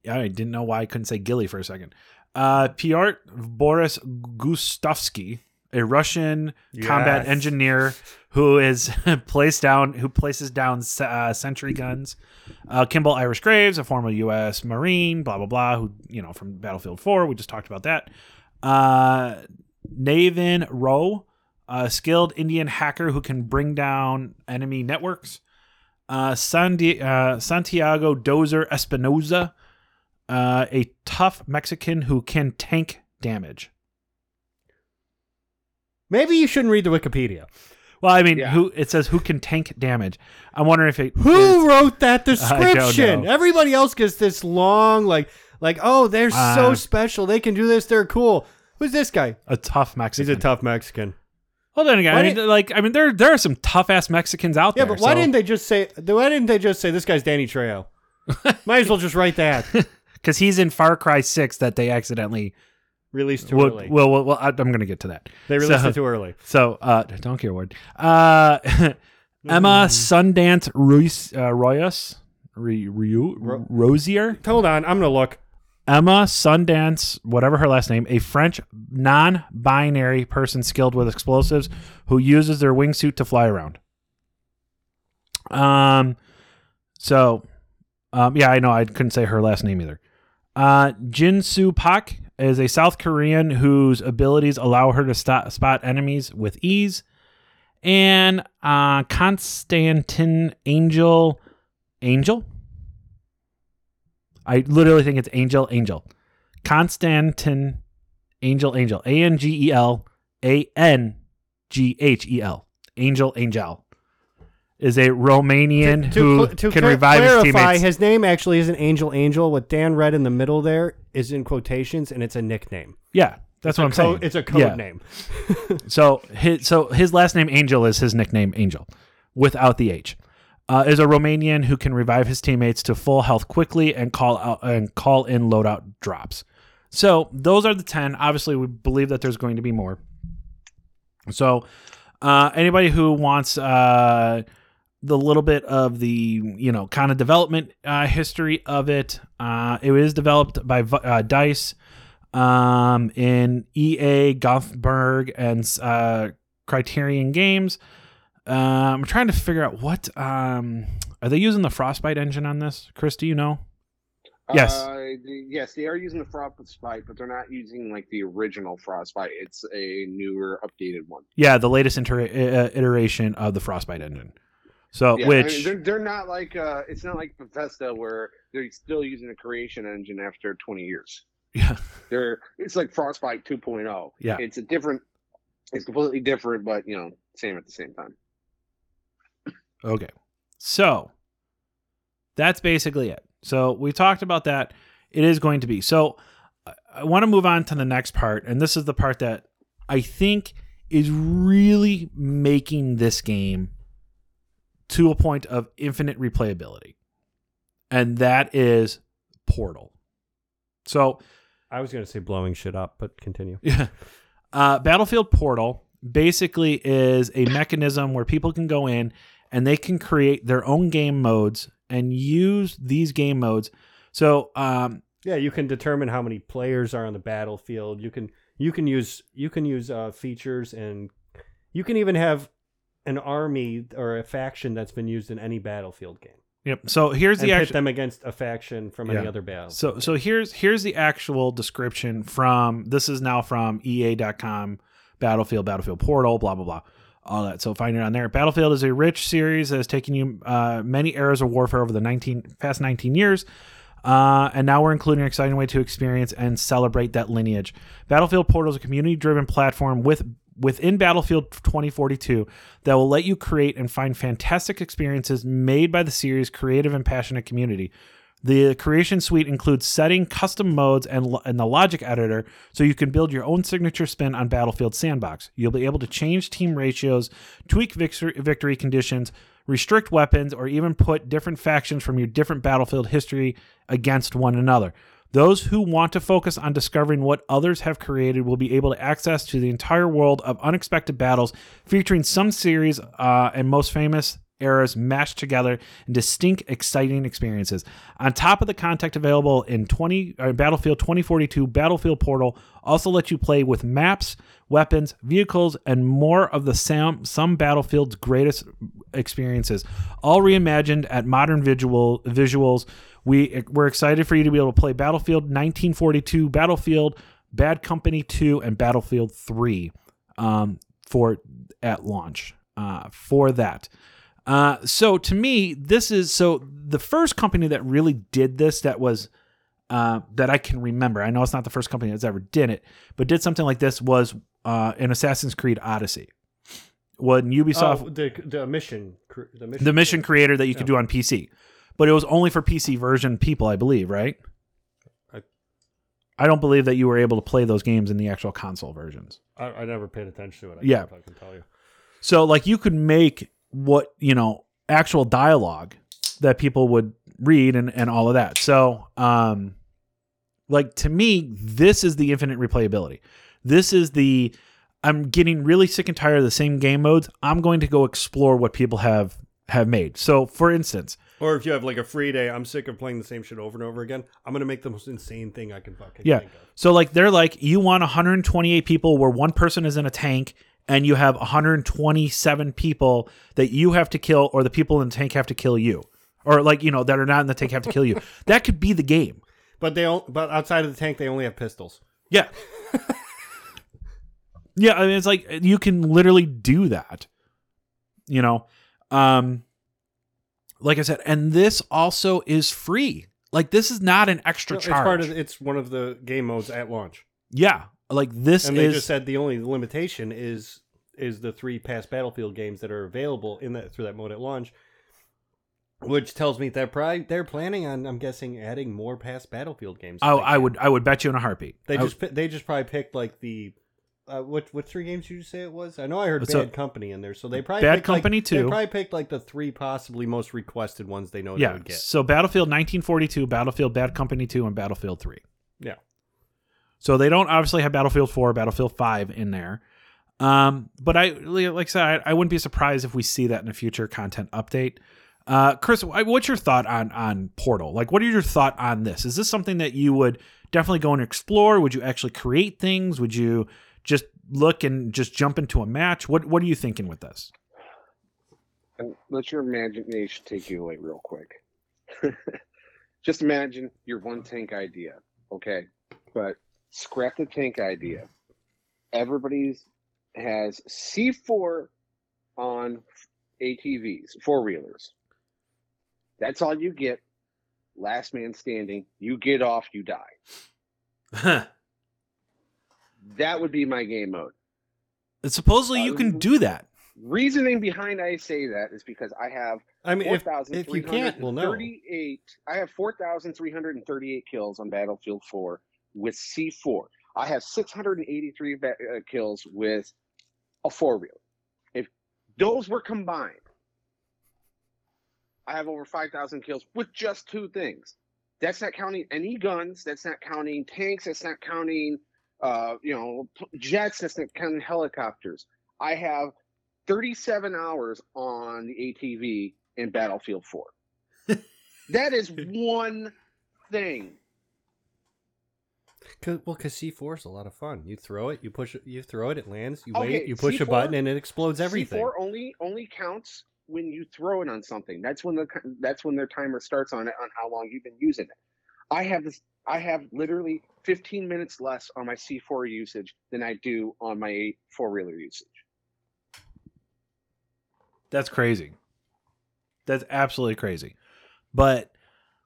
I didn't know why I couldn't say Gilly for a second. Uh, Piotr Boris Gustowski, a Russian combat engineer who is placed down, who places down uh, sentry guns. Uh, Kimball Irish Graves, a former U.S. Marine, blah blah blah, who you know from Battlefield Four. We just talked about that. Uh, Navin Rowe, a skilled Indian hacker who can bring down enemy networks. Uh, Sandi- uh, Santiago Dozer Espinoza, uh, a tough Mexican who can tank damage. Maybe you shouldn't read the Wikipedia. Well, I mean, Yeah. who it says who can tank damage. I'm wondering if it Who wrote that description? Everybody else gets this long, like, like, oh, they're so Uh, special. They can do this. They're cool. Who's this guy? a tough Mexican. He's a tough Mexican. Hold on, again, I mean, like, I mean, there there are some tough ass Mexicans out Yeah, there. but why so- didn't they just say? Why didn't they just say this guy's Danny Trejo? Might as well just write that. because he's in Far Cry Six that they accidentally. Released too Well, early. well, well, well, I- I'm going to get to that. they released so- it too early. So, uh, don't care word. Uh, Emma Sundance Ruiz, uh, Royas, Ro- Rosier, Hold on, I'm gonna look. Emma Sundance, whatever her last name, a French non-binary person skilled with explosives who uses their wingsuit to fly around. Um, so, um, yeah, I know I couldn't say her last name either. Uh, Jin Soo Pak is a South Korean whose abilities allow her to sto- spot enemies with ease. And uh, Constantin Angel, Angel. I literally think it's Angel Angel. Constantin Angel Angel. A N G E L A N G H E L. Angel Angel. Is a Romanian who cl- to can cla- revive his teammates. his name actually isn't Angel Angel. What Dan read in the middle there is in quotations, and it's a nickname. yeah, that's what I'm co- saying. It's a code Yeah. name. So his so his last name Angel is his nickname Angel, without the H. Uh, is a Romanian who can revive his teammates to full health quickly and call out and call in loadout drops. So those are the ten. Obviously, we believe that there's going to be more. So uh, anybody who wants uh, the little bit of the you know kind of development uh, history of it, uh, it was developed by uh, Dice um, in EA, Gothberg, and uh, Criterion Games. Um, I'm trying to figure out what um, are they using the Frostbite engine on this? Chris, do you know? Yes. Uh, the- yes, they are using the Frostbite, but they're not using like the original Frostbite. It's a newer, updated one. Yeah, the latest inter- uh, iteration of the Frostbite engine. So, Yeah, I which mean, they're, they're not like uh, it's not like Bethesda where they're still using the creation engine after 20 years. yeah, They're it's like Frostbite 2.0. Yeah. it's a different, it's completely different, but you know, same at the same time. Okay. So that's basically it. So we talked about that. It is going to be. So I- I want to move on to the next part. And this is the part that I think is really making this game to a point of infinite replayability. And that is Portal. So I was gonna say blowing shit up, but continue. yeah. Uh, Battlefield Portal basically is a mechanism where people can go in and they can create their own game modes and use these game modes. So, um, Yeah, you can determine how many players are on the battlefield. You can you can use you can use uh, features and you can even have an army or a faction that's been used in any battlefield game. yep. So here's And the pit actual. them against a faction from any other battle. So so here's here's the actual description from this is now from EA.com Battlefield Battlefield Portal blah blah blah all that. So find it on there. Battlefield is a rich series that has taken you uh, many eras of warfare over the 19 past 19 years. Uh, and now we're including an exciting way to experience and celebrate that lineage. Battlefield Portal is a community-driven platform with within Battlefield 2042 that will let you create and find fantastic experiences made by the series' creative and passionate community. The creation suite includes setting, custom modes, and, and the logic editor so you can build your own signature spin on Battlefield Sandbox. You'll be able to change team ratios, tweak victory conditions, restrict weapons, or even put different factions from your different Battlefield history against one another. Those who want to focus on discovering what others have created will be able to access to the entire world of unexpected battles featuring some series uh, and most famous eras mashed together in distinct, exciting experiences. On top of the content available in 20 uh, Battlefield 2042, Battlefield Portal also lets you play with maps, weapons, vehicles, and more of the some, some Battlefield's greatest experiences, all reimagined at modern visual visuals. We we're excited for you to be able to play Battlefield 1942, Battlefield, Bad Company 2, and Battlefield 3 um, for at launch uh, for that. Uh, so to me, this is so the first company that really did this that was uh, that I can remember. I know it's not the first company that's ever did it, but did something like this was uh, in Assassin's Creed Odyssey. When Ubisoft, Oh, the the mission, the mission, the mission creator that you could do on PC, but it was only for PC version people, I believe, right? I- I don't believe that you were able to play those games in the actual console versions. I, I never paid attention to it. I Yeah. can't tell you. So like you could make what, you know, actual dialogue that people would read and, and all of that. So um like to me, this is the infinite replayability. This is the I'm getting really sick and tired of the same game modes. I'm going to go explore what people have have made. So for instance, Or if you have like a free day, I'm sick of playing the same shit over and over again. I'm gonna make the most insane thing I can fucking Yeah. think of. So like they're like you want 128 people where one person is in a tank and you have 127 people that you have to kill or the people in the tank have to kill you. Or like, you know, that are not in the tank have to kill you. That could be the game. But they don't. But outside of the tank, they only have pistols. Yeah. yeah, I mean it's like you can literally do that. You know. Um like I said, and this also is free. Like this is not an extra It's charge. part of. It's one of the game modes at launch. yeah. Like this and they is just said the only limitation is is the three past Battlefield games that are available in that through that mode at launch. Which tells me that probably they're planning on, I'm guessing, adding more past Battlefield games. Oh, I would I would bet you in a heartbeat. They I- just they just probably picked like the uh, what what three games did you say it was? I know I heard Bad Company in there, so they probably Bad picked, like- Company They 2. probably picked like the three possibly most requested ones they know they yeah. would get. So Battlefield 1942, Battlefield Bad Company 2, and Battlefield 3. Yeah. So they don't obviously have Battlefield 4, Battlefield 5 in there. Um, but I like I said, I, I wouldn't be surprised if we see that in a future content update. Uh, Chris, what's your thought on on Portal? Like, what are your thought on this? Is this something that you would definitely go and explore? Would you actually create things? Would you just look and just jump into a match? What What are you thinking with this? And let your imagination take you away real quick. Just imagine your one tank idea, okay? But scrap the tank idea. Everybody's has C4 on ATVs, four wheelers. That's all you get. Last man standing. You get off, you die. That would be my game mode. Supposedly you can do that. Reasoning behind I say that is because I have I mean, Four if thousand if you can't, hundred we'll thirty-eight. I have four thousand three hundred and thirty-eight kills on Battlefield Four with C4. I have six hundred and eighty-three ba- uh, kills with a four-wheel. If those were combined, I have over five thousand kills with just two things. That's not counting any guns. That's not counting tanks. That's not counting, uh, you know, jets. That's not counting helicopters. I have 37 hours on the ATV in Battlefield 4. that is one thing. Cause, well, because C4 is a lot of fun. You throw it, you push it, you throw it, it lands. You Okay, wait, you push a C4 button, and it explodes everything. C4 only only counts when you throw it on something. That's when the that's when their timer starts on it on how long you've been using it. I have this. I have literally 15 minutes less on my C4 usage than I do on my four wheeler usage. That's crazy. That's absolutely crazy. But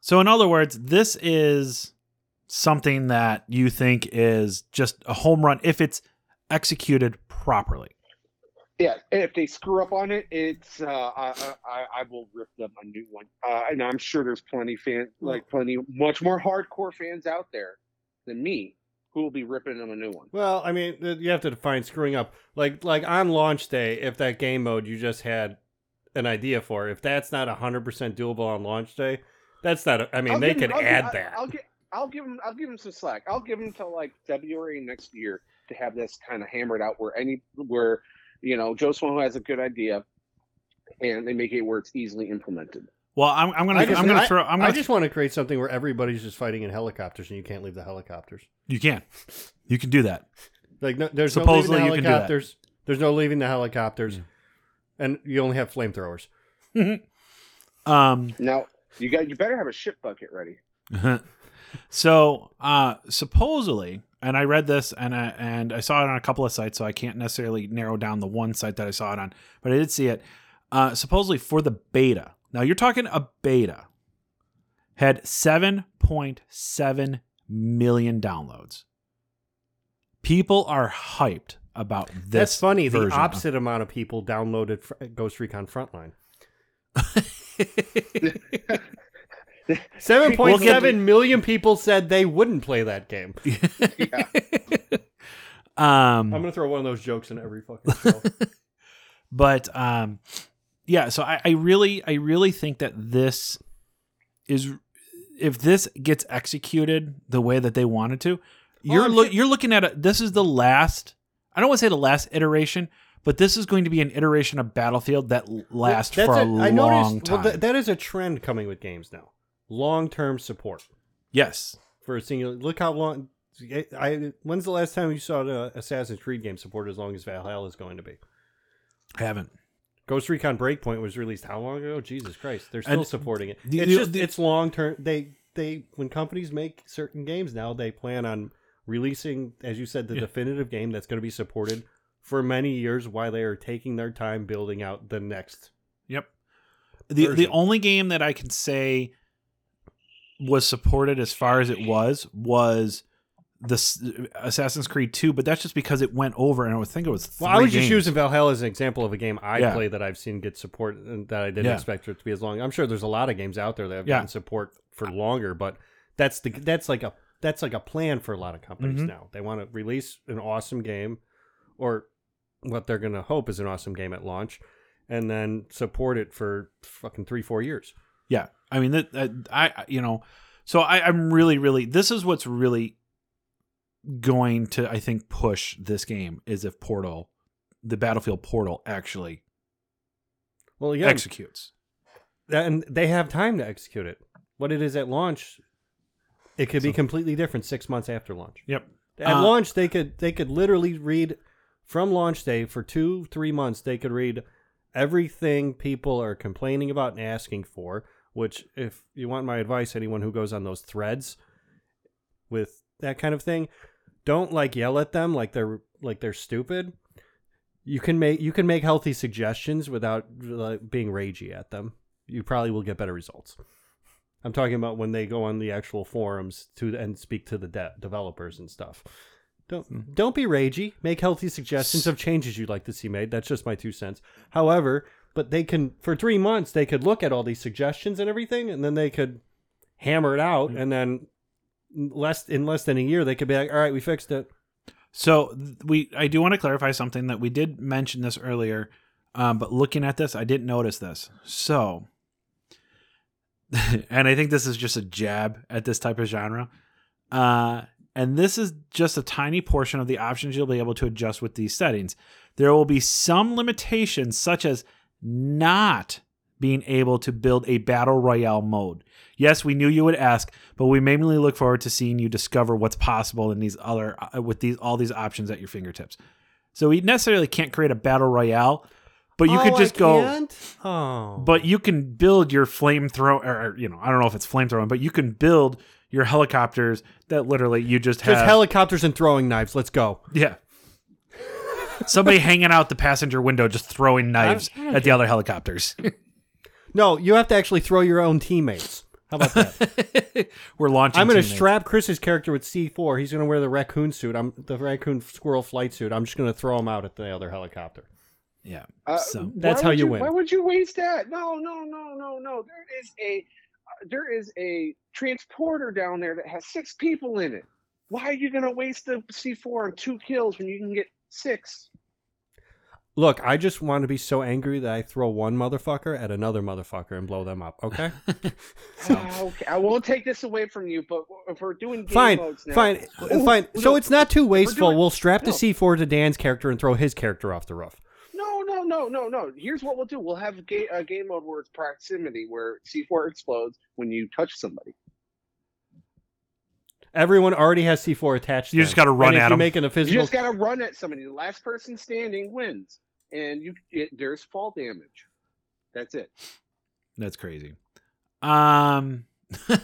so in other words, this is something that you think is just a home run if it's executed properly. Yeah, and if they screw up on it, it's uh, I, I I will rip them a new one. Uh, and I'm sure there's plenty fan like plenty much more hardcore fans out there than me who will be ripping them a new one. Well, I mean, you have to define screwing up. Like, like on launch day, if that game mode you just had an idea for, if that's not hundred percent doable on launch day, that's not. A, I mean, I'll they could I'll add that. I'll get I'll give them I'll give them some slack. I'll give them till like February next year to have this kind of hammered out where any where you know Joe Smo has a good idea. and they make it where it's easily implemented. Well, I'm, I'm gonna I just, I'm gonna I- throw. I'm gonna. just want to create something where everybody's just fighting in helicopters and you can't leave the helicopters. you can, you can do that. Like no, there's Supposedly no you leaving can the do that. helicopters. There's no leaving the helicopters, and you only have flamethrowers. Um, Now you got you better have a ship bucket ready. so uh, supposedly, and I read this and I and I saw it on a couple of sites, so I can't necessarily narrow down the one site that I saw it on, but I did see it. Uh, supposedly for the beta. Now you're talking a beta had 7.7 million downloads. People are hyped about this. That's funny. The opposite amount of people downloaded Ghost Recon Frontline. Seven point seven million people said they wouldn't play that game. um, I'm gonna throw one of those jokes in every fucking show. but um yeah so I, I really i really think that this is if this gets executed the way that they wanted to you're oh, I'm look you're looking at a, this is the last i don't want to say the last iteration but this is going to be an iteration of battlefield that lasts That's for a long noticed, time Well, th- that is a trend coming with games now. Long term support yes for a single. Look how long. I when's the last time you saw the Assassin's Creed game support as long as Valhalla is going to be? I haven't Ghost Recon Breakpoint was released how long ago? Jesus Christ, they're still And supporting it. the- it's the- just the- it's long term. They they when companies make certain games now, they plan on releasing, as you said, the Yeah. definitive game that's going to be supported for many years while they are taking their time building out the next. Yep. The the only game that I can say was supported as far as it was was the Assassin's Creed 2, but that's just because it went over and I would think it was Well, I was just using Valhalla as an example of a game I Yeah. play that I've seen get support and that I didn't Yeah. expect it to be as long. I'm sure there's a lot of games out there that have Yeah. gotten support for longer, but that's the that's like a that's like a plan for a lot of companies Mhm. now. They want to release an awesome game, or what they're going to hope is an awesome game at launch, and then support it for fucking three four years. Yeah, I mean that, that I I- you know, so I, I'm really really this is what's really going to I think push this game is if Portal, the Battlefield Portal actually Well, again, executes. and they have time to execute it. What it is at launch, it could be completely different six months after launch. Yep. At Uh, launch, they could they could literally read from launch day for two three months. They could read everything people are complaining about and asking for. Which, if you want my advice, anyone who goes on those threads with that kind of thing, don't like yell at them like they're like they're stupid. You can make you can make healthy suggestions without like, being ragey at them. You probably will get better results. I'm talking about when they go on the actual forums to and speak to the de- developers and stuff. Don't hmm. don't be ragey. Make healthy suggestions of changes you'd like to see made. That's just my two cents. However, but they can for three months they could look at all these suggestions and everything, and then they could hammer it out, hmm. and then less in less than a year they could be like, all right, we fixed it. So we, I do want to clarify something that we did mention this earlier, um, but looking at this, I didn't notice this. So, and I think this is just a jab at this type of genre. Uh, and this is just a tiny portion of the options you'll be able to adjust with these settings. There will be some limitations, such as not being able to build a battle royale mode. Yes, we knew you would ask, but we mainly look forward to seeing you discover what's possible in these other uh, with these all these options at your fingertips. So we necessarily can't create a battle royale, but you Oh, could I just go. can't? Oh, But you can build your flamethrower, or you know, I don't know if it's flamethrowing, but you can build your helicopters that literally you just have. just helicopters and throwing knives. Let's go. yeah. Somebody hanging out the passenger window, just throwing knives at the other helicopters. No, you have to actually throw your own teammates. How about that? We're launching. I'm going to strap Chris's character with C4. He's going to wear the raccoon suit. I'm the raccoon squirrel flight suit. I'm just going to throw him out at the other helicopter. Yeah. Uh, So That's how would you win. Why would you waste that? No, no, no, no, no. There is a uh, there is a transporter down there that has six people in it. Why are you gonna waste the C4 on two kills when you can get six? Look, I just want to be so angry that I throw one motherfucker at another motherfucker and blow them up. Okay, Ah, okay, I won't take this away from you, but if we're doing game fine, modes now, fine, Oh, fine. So no, it's not too wasteful. doing- we'll strap the. C4 to Dan's character and throw his character off the roof. No, no, no, no, no. Here's what we'll do. We'll have a, ga- a game mode where it's proximity, where C4 explodes when you touch somebody. Everyone already has C4 attached. to You just gotta run and if at you're 'em. making a physical... You just got to run at somebody. The last person standing wins, and you it, there's fall damage. That's it. That's crazy. Um,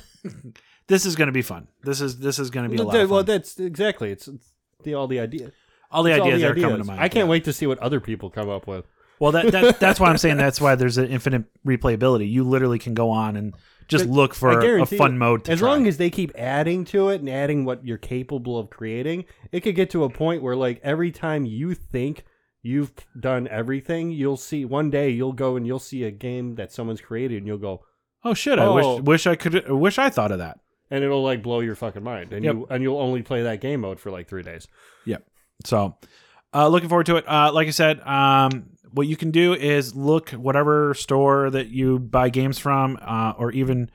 this is going to be fun. This is this is going to be a well, lot. that- Of well, that's exactly. It's, it's the all the idea. all the it's all ideas the are coming to mind. I can't yeah. wait to see what other people come up with. Well, that, that that's why I'm saying that's why there's an infinite replayability. You literally can go on and just But look for a fun you, mode. To as try. long as they keep adding to it and adding what you're capable of creating, it could get to a point where like every time you think you've done everything, you'll see one day you'll go and you'll see a game that someone's created and you'll go oh shit! I Oh. wish wish I could wish I thought of that. and it'll like blow your fucking mind and Yep. you and you'll only play that game mode for like 3 days. Yep. So, uh, looking forward to it. Uh, like I said, um, what you can do is look whatever store that you buy games from, uh, or even,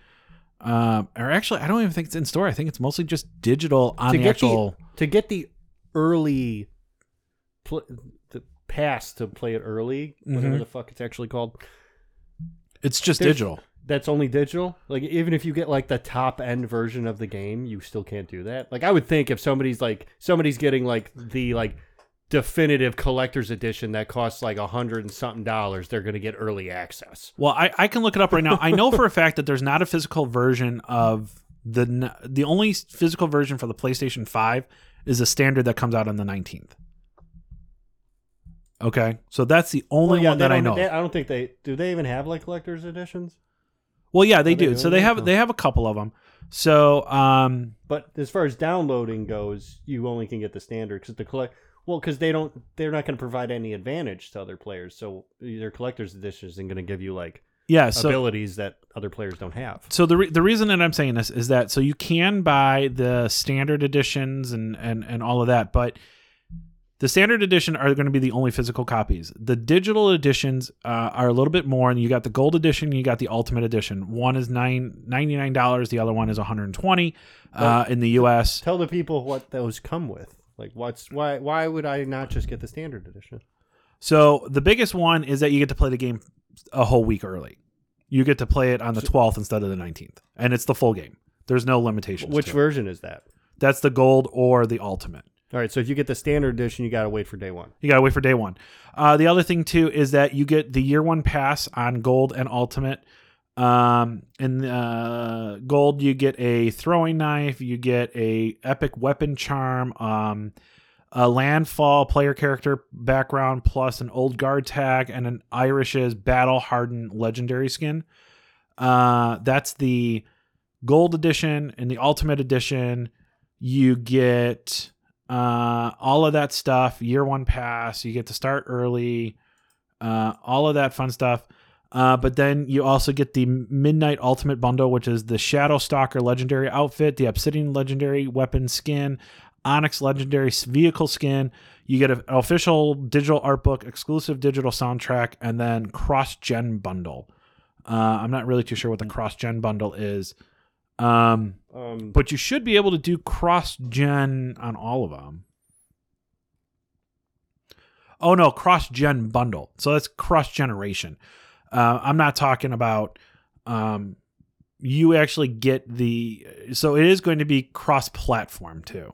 uh, or actually, I don't even think it's in store. I think it's mostly just digital on To the get actual. to get the early pl- the pass to play it early, whatever Mhm. the fuck it's actually called. it's just there's- digital. That's only digital. Like even if you get like the top end version of the game, you still can't do that. Like I would think if somebody's like somebody's getting like the like definitive collector's edition that costs like a hundred and something dollars, they're gonna get early access. Well, I, I can look it up right now. I know for a fact that there's not a physical version of the the only physical version for the PlayStation 5 is a standard that comes out on the 19th. Okay, so that's the only Well, one that I know. they- I don't think they do. They even have like collector's editions. Well, yeah, they do. So they have Oh. they have a couple of them. So um, But as far as downloading goes, you only can get the standard because the collect. Well, because they don't, they're not going to provide any advantage to other players. So their collector's edition isn't going to give you like yeah, so abilities that other players don't have. so the re- the reason that I'm saying this is that so you can buy the standard editions and and and all of that, but the standard edition are going to be the only physical copies. The digital editions uh, are a little bit more, and you got the gold edition, you got the ultimate edition. One is nine ninety nine dollars, the other one is 120 uh, in the U.S. Tell the people what those come with. Like, what's why? Why would I not just get the standard edition? So the biggest one is that you get to play the game a whole week early. You get to play it on the 12th instead of the 19th, and it's the full game. There's no limitations. Which version is that? That's the gold or the ultimate. All right, so if you get the standard edition, you got to wait for day one. You gotta wait for day one. Uh, the other thing too is that you get the year one pass on gold and ultimate. Um, in uh, gold, you get a throwing knife, you get a epic weapon charm, um, a landfall player character background, plus an old guard tag and an Irish's battle hardened legendary skin. Uh, that's the gold edition. In the ultimate edition, you get uh, all of that stuff. Year one pass. You get to start early. Uh, all of that fun stuff. Uh, but then you also get the Midnight Ultimate Bundle, which is the Shadow Stalker Legendary outfit, the Obsidian Legendary weapon skin, Onyx Legendary vehicle skin. You get an official digital art book, exclusive digital soundtrack, and then cross gen bundle. Uh, I'm not really too sure what the cross gen bundle is, um, Um, but you should be able to do cross gen on all of them. Oh no, cross gen bundle. So that's cross generation. Uh, I'm not talking about. Um, you actually get the. So it is going to be cross platform too.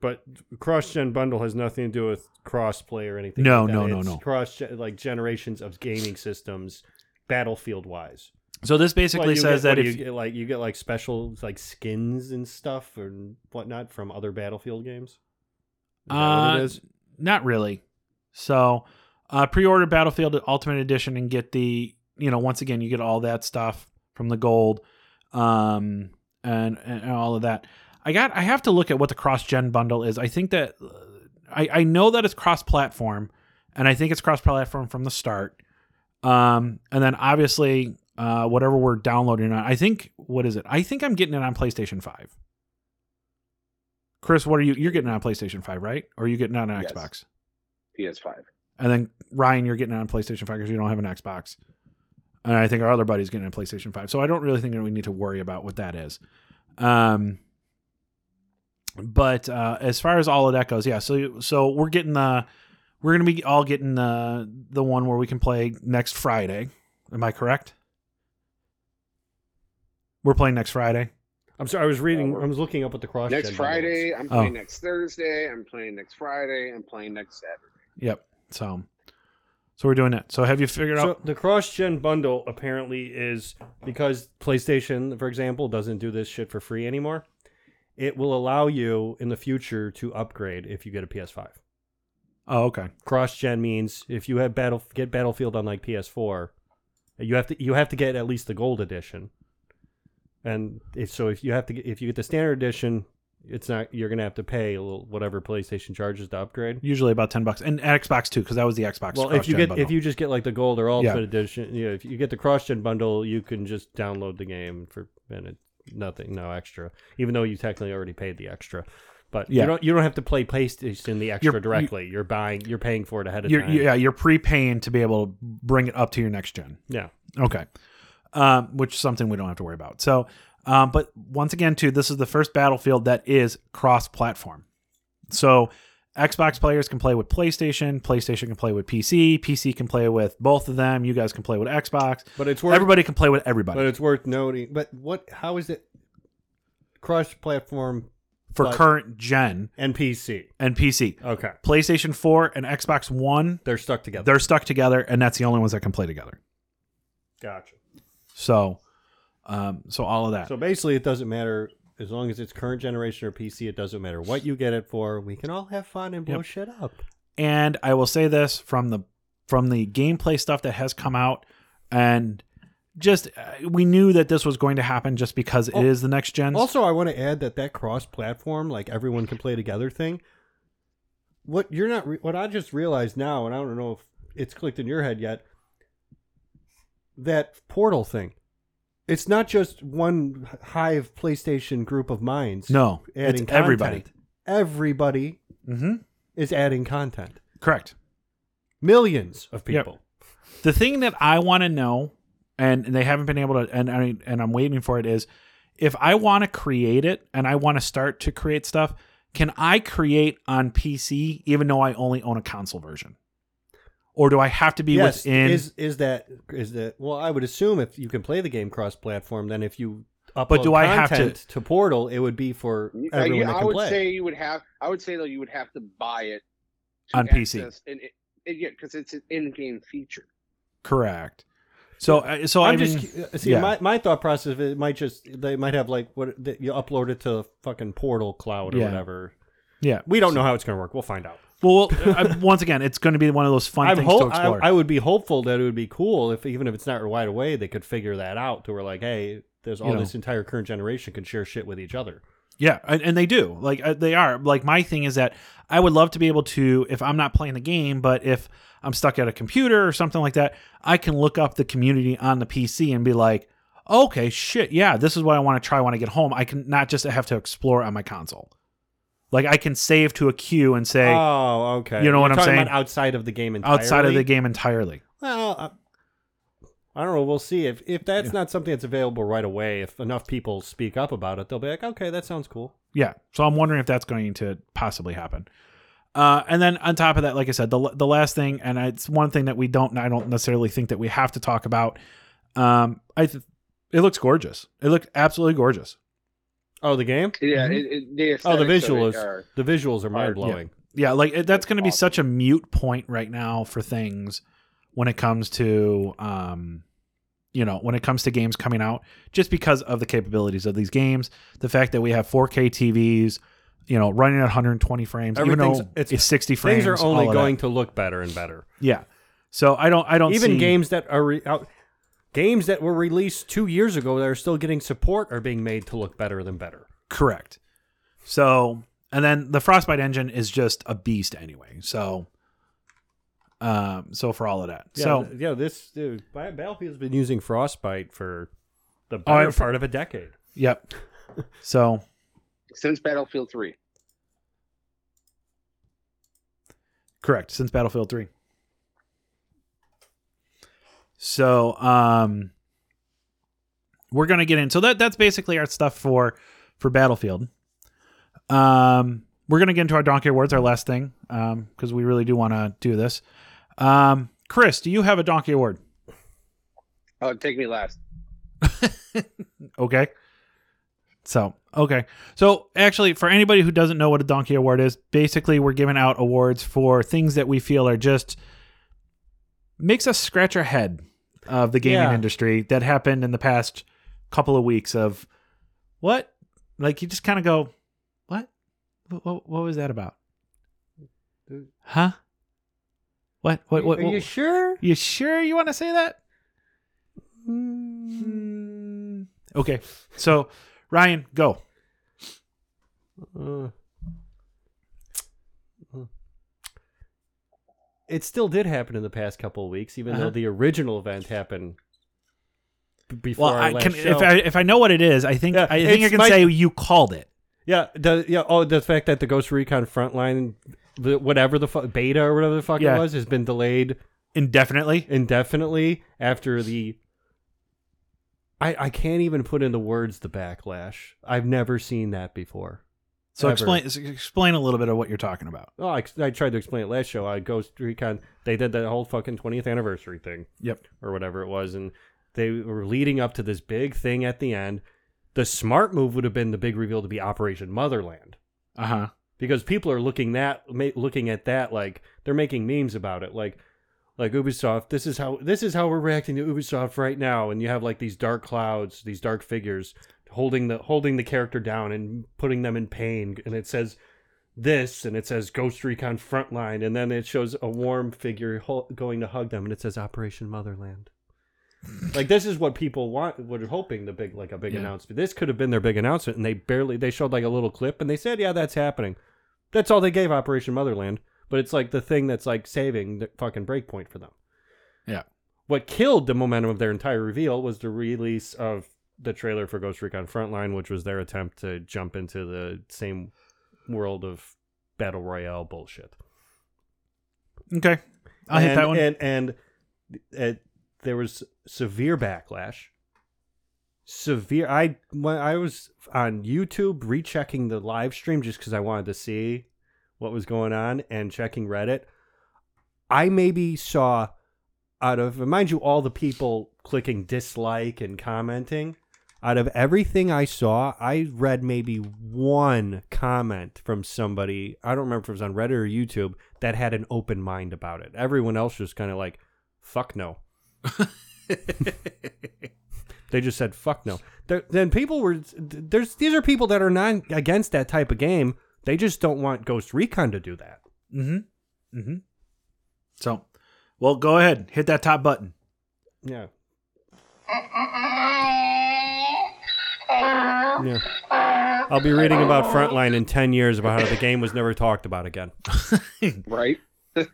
but cross gen bundle has nothing to do with cross play or anything. No, like that. no, no, It's no. Cross like generations of gaming systems, battlefield wise. So this basically says that if you get like you get like special like skins and stuff and whatnot from other battlefield games. Is Uh? Not really. So, uh, pre-order Battlefield Ultimate Edition and get the, you know, once again, you get all that stuff from the gold, um, and, and all of that. I got. I have to look at what the cross-gen bundle is. I think that I I know that it's cross-platform, and I think it's cross-platform from the start. Um, and then obviously, uh, whatever we're downloading on, I think what is it? I think I'm getting it on PlayStation Five. Chris, what are you? You're getting it on PlayStation Five, right? Or are you getting it on Yes. Xbox? PS5. And then Ryan, you're getting it on PlayStation 5 because you don't have an Xbox. And I think our other buddy's getting a PlayStation 5. So I don't really think that we need to worry about what that is. Um, but uh, as far as all of that goes, yeah. So so we're getting the we're gonna be all getting the the one where we can play next Friday. Am I correct? We're playing next Friday. I'm sorry. I was reading. Uh, I was looking up at the cross. Next Friday, I'm Oh. playing next Thursday. I'm playing next Friday. I'm playing next Saturday. Yep. So, so we're doing it. So have you figured So out? the cross-gen bundle apparently is because PlayStation, for example, doesn't do this shit for free anymore. It will allow you in the future to upgrade if you get a PS5. Oh, okay. Cross-gen means if you have battle get Battlefield on like PS4, you have to you have to get at least the gold edition. And if, so if you have to get, if you get the standard edition, it's not you're gonna have to pay a little whatever PlayStation charges to upgrade. Usually about ten bucks, and Xbox too, because that was the Xbox. Well, if you get bundle. if you just get like the gold or ultimate Yeah. edition, you know, if you get the cross gen bundle, you can just download the game for and it's nothing, no extra. Even though you technically already paid the extra, but Yeah. you don't you don't have to play PlayStation the extra You're- directly. You're buying, you're paying for it ahead of you're, time. yeah, you're prepaying to be able to bring it up to your next gen. yeah. Okay. Um, which is something we don't have to worry about. So, um, but once again, too, this is the first Battlefield that is cross-platform. So, Xbox players can play with PlayStation, PlayStation can play with PC, PC can play with both of them. You guys can play with Xbox. But it's worth Everybody can play with everybody but it's worth noting. But what? How is it cross platform for current gen and PC? and PC. Okay, PlayStation 4 and Xbox One, they're stuck together. they're stuck together, and that's the only ones that can play together. gotcha. So, um, so all of that. So basically, it doesn't matter as long as it's current generation or PC. It doesn't matter what you get it for. We can all have fun and blow Yep. shit up. and I will say this from the from the gameplay stuff that has come out, and just uh, we knew that this was going to happen just because Oh, it is the next gen. Also, I want to add that that cross-platform, like everyone can play together thing. What you're not, re- what I just realized now, and I don't know if it's clicked in your head yet. That portal thing, it's not just one hive PlayStation group of minds. no, adding it's everybody. content. Everybody hmm is adding content. Correct. Millions of Yep. people. The thing that I want to know, and they haven't been able to, and I and I'm waiting for it is, if I want to create it and I want to start to create stuff, can I create on PC even though I only own a console version, or do I have to be yes, within? is is that is that? Well, I would assume if you can play the game cross-platform, then if you upload But do I have to- content to Portal, it would be for Uh, everyone you- that I would play. say you would have. I would say though you would have to buy it to On PC. and it, it, yeah, because it's an in-game feature. correct. So, uh, so I I'm mean, just uh, see yeah. my, my thought process. It might just they might have like what that you upload it to fucking Portal Cloud or Yeah. whatever. yeah. We don't know how it's going to work. We'll find out. Well, uh, once again, it's going to be one of those fun I'm things ho- to I, explore. I would be hopeful that it would be cool if even if it's not right away, they could figure that out to where like, hey, there's all You know. this entire current generation can share shit with each other. yeah, and, and they do. Like uh, they are. Like my thing is that I would love to be able to, if I'm not playing the game, but if I'm stuck at a computer or something like that, I can look up the community on the PC and be like, okay, shit, yeah, this is what I want to try when I get home. I can not just have to explore on my console. Like I can save to a queue and say oh, okay. You know what You're I'm talking saying? about outside of the game entirely. outside of the game entirely. Well, I, I don't know. We'll see if if that's not something that's available right away. If enough people speak up about it, they'll be like, okay, that sounds cool. Yeah. So I'm wondering if that's going to possibly happen. Uh, and then on top of that, like I said, the the last thing, and it's one thing that we don't, I don't necessarily think that we have to talk about. Um, I, th- it looks gorgeous. It looked absolutely gorgeous. Oh, the game. Yeah, Mhm. it, it, the Oh, the aesthetics of it visuals. are- The visuals are mind blowing. Yeah, like it, that's going to be Awesome. such a mute point right now for things when it comes to, um, you know, when it comes to games coming out, just because of the capabilities of these games, the fact that we have 4K TVs, you know, running at 120 frames, even though Everything's- it's, it's- 60 frames. Things are only all of that. going to look better and better. Yeah. So I don't. I don't Even see, games that are re- out, games that were released two years ago that are still getting support are being made to look better than better. Correct. So and then the Frostbite engine is just a beast anyway. So, um, so for all of that, Yeah, so th- yeah. This dude, Battlefield's been using Frostbite for the Oh, better I've- part of a decade. yep. So since Battlefield Three. correct since Battlefield Three. So um, we're gonna get in. So that that's basically our stuff for for Battlefield. Um, we're gonna get into our donkey awards, our last thing, um, because we really do want to do this. Um, Chris, do you have a donkey award? Oh, take me last. Okay. So, okay. So, actually, for anybody who doesn't know what a Donkey Award is, basically we're giving out awards for things that we feel are just makes us scratch our head of the gaming Yeah. industry that happened in the past couple of weeks of what? Like you just kind of go, "What? What, what? What was that about?" Huh? What? What? What? Are you what- sure? you sure you want to say that? Hmm. Okay. So, Ryan, go. Uh, it still did happen in the past couple of weeks, even Uh-huh. though the original event happened b- before Well, our I last can, show. if I if I know what it is, I think Yeah, I think I can my- say you called it. yeah, the, yeah. Oh, the fact that the Ghost Recon Frontline, the, whatever the fu- beta or whatever the fuck Yeah. it was, has been delayed indefinitely. indefinitely after the. I I can't even put into words the backlash. I've never seen that before. So Ever. explain explain a little bit of what you're talking about. Oh, I, I tried to explain it last show. I Ghost Recon, they did that whole fucking 20th anniversary thing. Yep. Or whatever it was. And they were leading up to this big thing at the end. The smart move would have been the big reveal to be Operation Motherland. Uh huh. Because people are looking that looking at that like they're making memes about it. Like like Ubisoft, this is how this is how we're reacting to Ubisoft right now. And you have like these dark clouds, these dark figures holding the holding the character down and putting them in pain. And it says this, and it says Ghost Recon Frontline, and then it shows a warm figure ho- going to hug them, and it says Operation Motherland. like this is what people want, were hoping the big like a big Yeah. announcement. This could have been their big announcement, and they barely they showed like a little clip, and they said, yeah, that's happening. That's all they gave Operation Motherland, but it's like the thing that's like saving the fucking breakpoint for them. Yeah. What killed the momentum of their entire reveal was the release of the trailer for Ghost Recon Frontline, which was their attempt to jump into the same world of battle royale bullshit. Okay. I'll hit that one. And and uh, there was severe backlash. Severe. I when I was on YouTube rechecking the live stream just because I wanted to see what was going on and checking Reddit. I maybe saw out of mind you all the people clicking dislike and commenting. Out of everything I saw, I read maybe one comment from somebody. I don't remember if it was on Reddit or YouTube that had an open mind about it. Everyone else was kind of like, "Fuck no." They just said "fuck no." There, then people were there's these are people that are not against that type of game. They just don't want Ghost Recon to do that. mm-hmm. Mm-hmm. So, well, go ahead. Hit that top button. Yeah. Yeah. I'll be reading about Frontline in 10 years about how the game was never talked about again. Right?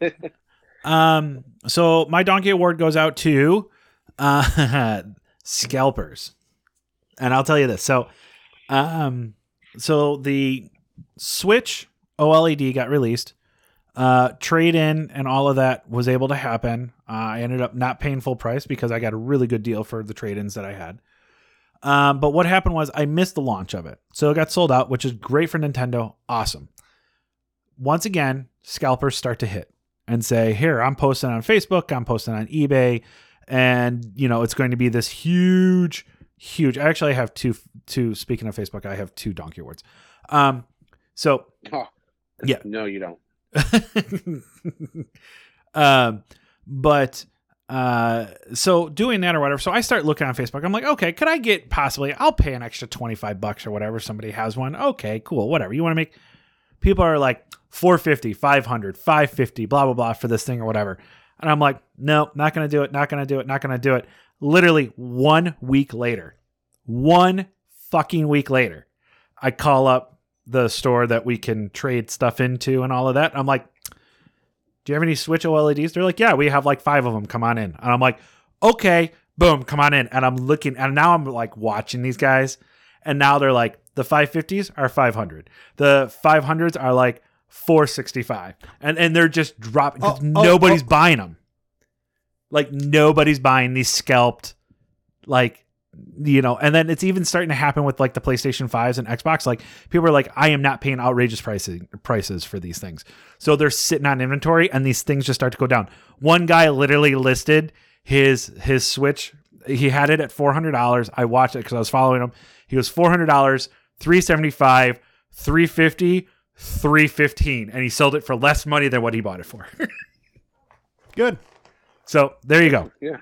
Um. So my donkey award goes out to uh, scalpers, and I'll tell you this. So, um, so the Switch OLED got released. Uh, trade in and all of that was able to happen. Uh, I ended up not paying full price because I got a really good deal for the trade ins that I had. Um, but what happened was I missed the launch of it, so it got sold out, which is great for Nintendo. Awesome. Once again, scalpers start to hit and say, "Here, I'm posting on Facebook, I'm posting on eBay, and you know it's going to be this huge, huge." Actually, I actually have two. Two. Speaking of Facebook, I have two donkey awards. Um, so Oh, Yeah. No, you don't. um, but uh, so doing that or whatever. So I start looking on Facebook. I'm like, okay, could I get possibly? I'll pay an extra 25 bucks or whatever. Somebody has one. Okay, cool, whatever. You want to make? People are like 450, 500, 550, blah blah blah for this thing or whatever. And I'm like, no, not gonna do it. Not gonna do it. Not gonna do it. Literally one week later, one fucking week later, I call up the store that we can trade stuff into and all of that. I'm like, do you have any Switch OLEDs? They're like, yeah, we have like five of them. Come on in. And I'm like, okay, boom, come on in. And I'm looking, and now I'm like watching these guys, and now they're like, the 550s are 500. The 500s are like 465, and and they're just dropping. 'cause Oh, oh, nobody's oh. buying them. Like nobody's buying these scalped, like you know, and then it's even starting to happen with like the PlayStation 5s and Xbox. Like people are like, I am not paying outrageous pricing prices for these things. So they're sitting on inventory and these things just start to go down. One guy literally listed his his Switch. He had it at four hundred dollars. I watched it because I was following him. He was four hundred dollars, three seventy five, three fifty, three fifteen, and he sold it for less money than what he bought it for. Good. so there you go. Yeah.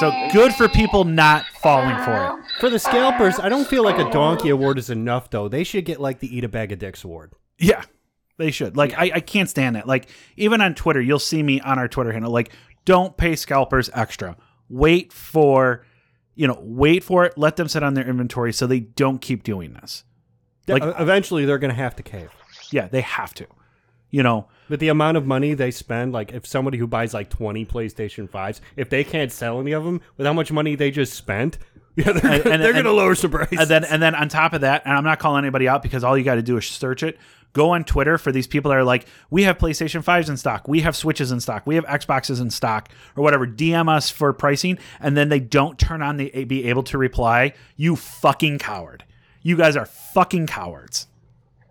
So good for people not falling for it. For the scalpers, I don't feel like a donkey award is enough though. They should get like the eat a bag of dicks award. Yeah, they should. Like, I, I can't stand that. Like, even on Twitter, you'll see me on our Twitter handle. Like, don't pay scalpers extra. Wait for, you know, wait for it. Let them sit on their inventory so they don't keep doing this. Like- Like eventually they're gonna have to cave. Yeah, they have to. You know, But the amount of money they spend, like if somebody who buys like 20 PlayStation 5s, if they can't sell any of them with how much money they just spent, yeah, they're, And- and- they're going to lower some prices. and then and then on top of that, and I'm not calling anybody out because all you got to do is search it. Go on Twitter for these people that are like, we have PlayStation 5s in stock, we have Switches in stock, we have Xboxes in stock, or whatever. DM us for pricing, and then they don't turn on the be able to reply. You fucking coward! You guys are fucking cowards.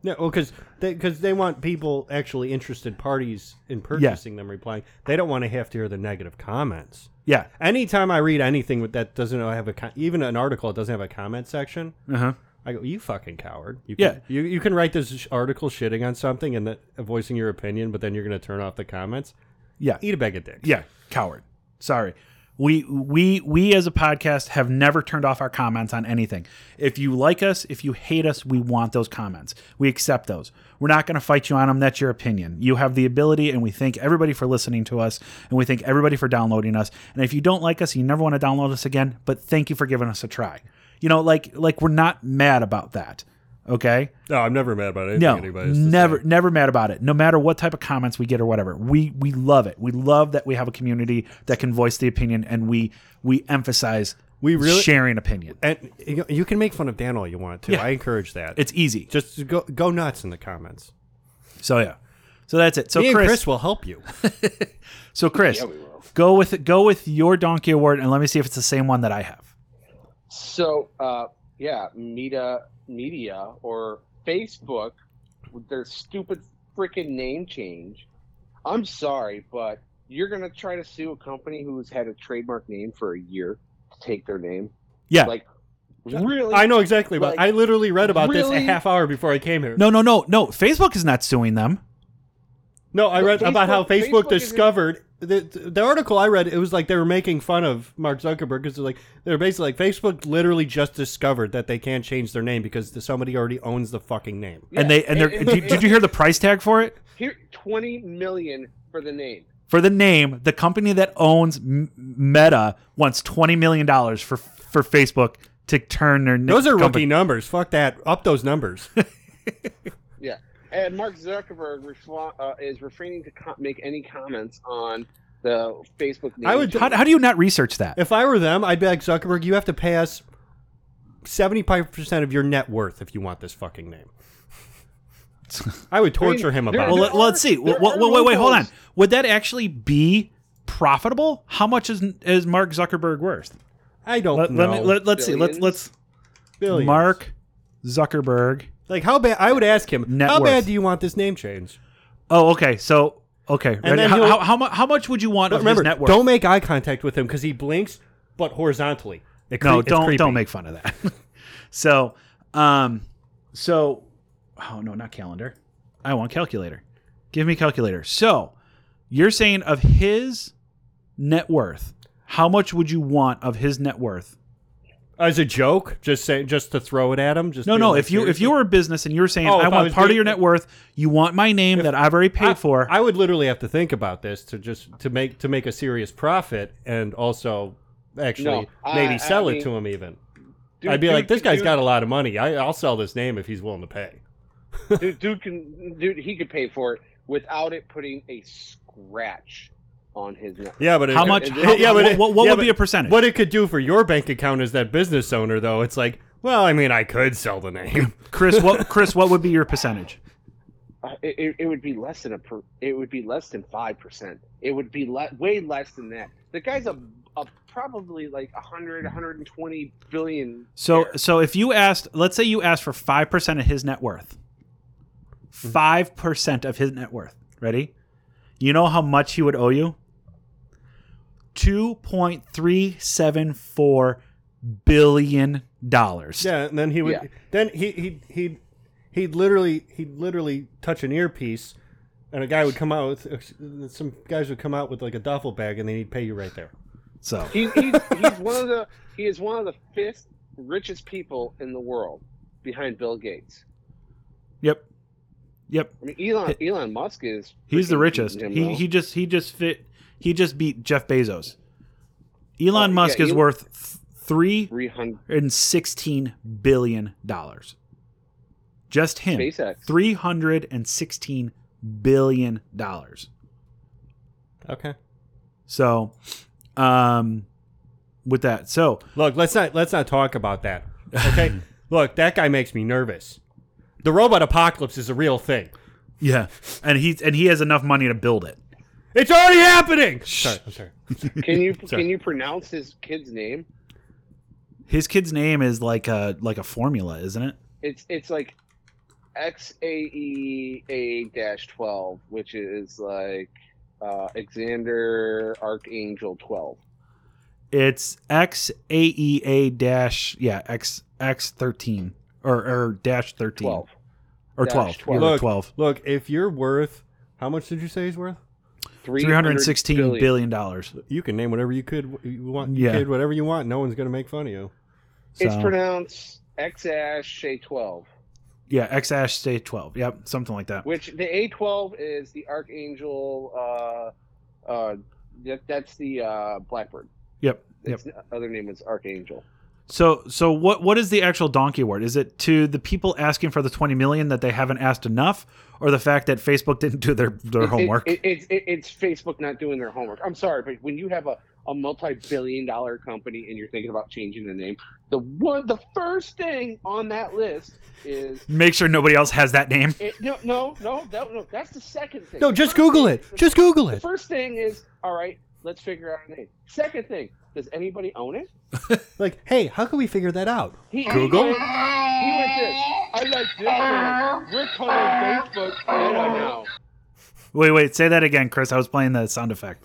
No, well, because they, cause they want people, actually interested parties in purchasing them replying. They don't want to have to hear the negative comments. Yeah. Anytime I read anything with that doesn't have a, even an article that doesn't have a comment section, Uh huh. I go, you fucking coward. You Yeah. can, you, you can write this article shitting on something and that, voicing your opinion, but then you're going to turn off the comments. Yeah. Eat a bag of dicks. Yeah, coward. Sorry. We we we as a podcast have never turned off our comments on anything. If you like us, if you hate us, we want those comments. We accept those. We're not going to fight you on them. That's your opinion. You have the ability, and we thank everybody for listening to us, and we thank everybody for downloading us. And if you don't like us, you never want to download us again. But thank you for giving us a try. You know, like like we're not mad about that. Okay. No, I'm never mad about anything No, anybody never, say. never mad about it. No matter what type of comments we get or whatever, we we love it. We love that we have a community that can voice the opinion, and we we emphasize We really- sharing opinion. And you you can make fun of Dan all you want to. Yeah. I encourage that. It's easy. just go go nuts in the comments. So yeah, so that's it. So Me and Chris, Chris will help you. so Chris, Yeah, go with go with your donkey award, and let me see if it's the same one that I have. So, uh, yeah, Meta Media or Facebook with their stupid freaking name change. I'm sorry, but you're gonna try to sue a company who's had a trademark name for a year to take their name. Yeah. Like, really? I know exactly about. Like, I literally read about this a half hour before I came here. No, no, no, no. Facebook is not suing them. No, I read But about how Facebook- Facebook, Facebook discovered the, the article I read. It was like they were making fun of Mark Zuckerberg because like they're basically like Facebook literally just discovered that they can't change their name because the, somebody already owns the fucking name. And they and they're. and- did, did you hear the price tag for it? Here, twenty million for the name. For the name, the company that owns M- Meta wants twenty million dollars for for Facebook to turn their Those are rookie numbers. Fuck that. Up those numbers. Yeah, and Mark Zuckerberg refla- uh, is refraining to co- make any comments on the Facebook name. I would- How, how do you not research that? if I were them, I'd be like Zuckerberg. You have to pay us seventy five percent of your net worth if you want this fucking name. I would torture him there- about Well, it. let, us see. there Well, are wait, wait, wait, hold on. Would that actually be profitable? How much is is Mark Zuckerberg worth? I don't Let, know. let me let, let's see. Let's Billions? let's Billions. Mark Zuckerberg. Like how bad? I would ask him. Net how worth. bad do you want this name change? Oh, okay. So okay. ready? then How, he'll- how, how, mu- how much would you want of remember, his net worth? don't make eye contact with him because he blinks, but horizontally. It cre- no, it's don't creepy. don't make fun of that. so, um, so oh no, not calendar. I want calculator. Give me calculator. So, you're saying of his net worth, how much would you want of his net worth? As a joke. Just say, just to throw it at him. Just No, no. like, If you if you were a business and you're saying Oh, I if I want was part of doing- your net worth, you want my name that I've already paid I, for. I would literally have to think about this to just to make to make a serious profit and also actually No, I- maybe I sell it mean- to him. Even Dude- I'd be dude like, this can- guy's dude- got a lot of money. I, I'll sell this name if he's willing to pay. dude, dude can dude he could pay for it without it putting a scratch on his net. Yeah, but it, how much? it- how- yeah, but what, what, what yeah, would but be a percentage? What it could do for your bank account as that business owner, though, it's like, well, I mean, I could sell the name. Chris, what Chris, what would be your percentage? Uh, it, it, it would be less than a per, it would be less than five percent. It would be le- way less than that. The guy's a a probably like 100, 120 billion. So there. so if you asked, let's say you asked for five percent of his net worth, five percent of his net worth. Ready? You know how much he would owe you? Two point three seven four billion dollars. Yeah, and then he would. Yeah. Then he he he he'd literally he'd literally touch an earpiece, and a guy would come out with uh, some guys would come out with like a duffel bag, and then he'd pay you right there. So He, he's, he's one of the he is one of the fifth richest people in the world behind Bill Gates. yep, yep. I mean, Elon Elon Musk is He's the richest. him, He though. he just he just fit. He just beat Jeff Bezos. Elon Oh, Musk yeah, is Elon- worth th- three 300 and sixteen billion dollars. Just him. SpaceX. Three hundred and sixteen billion dollars. Okay. So, um, with that, so Look, let's not let's not talk about that. Okay. Look, that guy makes me nervous. The robot apocalypse is a real thing. yeah, and he and he has enough money to build it. It's already happening. Sorry, I'm sorry. Can you Sorry. can you pronounce his kid's name? His kid's name is like a like a formula, isn't it? It's it's like X A E A dash twelve, which is like uh, Alexander Archangel twelve. It's X A E A dash yeah X X thirteen or or dash thirteen Twelve. or Dash twelve. 12. Yeah, Look, twelve. Look, if you're worth how much did you say he's worth? Three hundred and sixteen billion dollars. You can name whatever you could you want. Yeah. Kid whatever you want. No one's gonna make fun of you. It's pronounced X Ash A twelve, yeah, X Ash stay twelve. Yep, something like that. which the A twelve is the Archangel. Uh, uh, that, that's the uh, Blackbird. Yep, yep. Its other name is Archangel. So so what what is the actual donkey award? Is it to the people asking for the twenty million that they haven't asked enough, or the fact that Facebook didn't do their their It- it- homework? It, it's it, it's Facebook not doing their homework. I'm sorry, but when you have a, a multi-billion-dollar company and you're thinking about changing the name, the one the first thing on that list is Make sure nobody else has that name. it, no no no that, no that's the second thing. No, just Google thing- it. Just Google it. The it. first thing is all right. Let's figure out a name. Second thing, does anybody own it? Like, hey, how can we figure that out? He, Google? He went, he went this. I like this name. We're calling Facebook Meta now. Wait wait, say that again, Chris. I was playing the sound effect.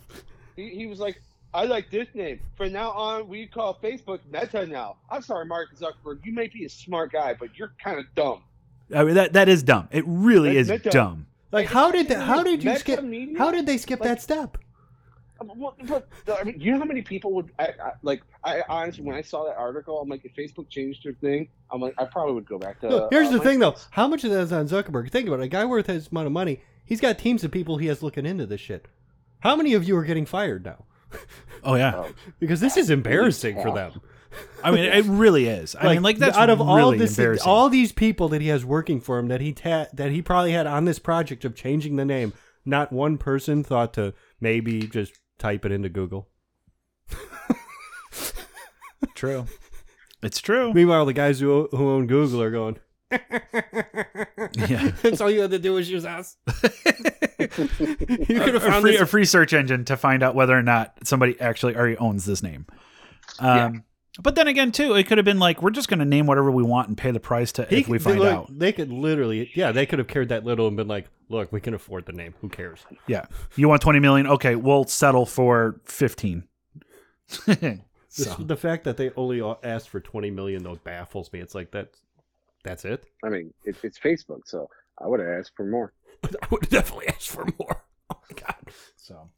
He, he was like, I like this name. From now on, we call Facebook Meta now. I'm sorry, Mark Zuckerberg. You may be a smart guy, but you're kind of dumb. I mean, that that is dumb. It really That- is that- dumb. Like, Like, how did that, how did you skip? Media? How did they skip Like- that step? Um, well, But, I mean, you know how many people would I, I, like? I honestly, when I saw that article, I'm like, if Facebook changed their thing, I'm like, I probably would go back to. Look, here's uh, the thing, though. How much of that is on Zuckerberg? Think about it. A guy worth his amount of money. He's got teams of people he has looking into this shit. How many of you are getting fired now? Oh yeah. Oh, Because this is embarrassing for them. I mean, it really is. I mean, like that's out of all this, all these people that he has working for him that he ta- that he probably had on this project of changing the name. Not one person thought to maybe just type it into Google. true. It's true. Meanwhile, the guys who who own Google are going. Yeah. That's all you had to do was use us. you could have a free, this. a free search engine to find out whether or not somebody actually already owns this name. Um, Yeah. But then again, too, it could have been like we're just going to name whatever we want and pay the price to He if we could- find look, out. They could literally, yeah, they could have cared that little and been like, "Look, we can afford the name. Who cares?" Yeah, you want twenty million? Okay, we'll settle for fifteen. This- The fact that they only asked for twenty million though baffles me. It's like that. That's it. I mean, it, it's Facebook, so I would have asked for more. I would definitely asked for more. Oh my god. so,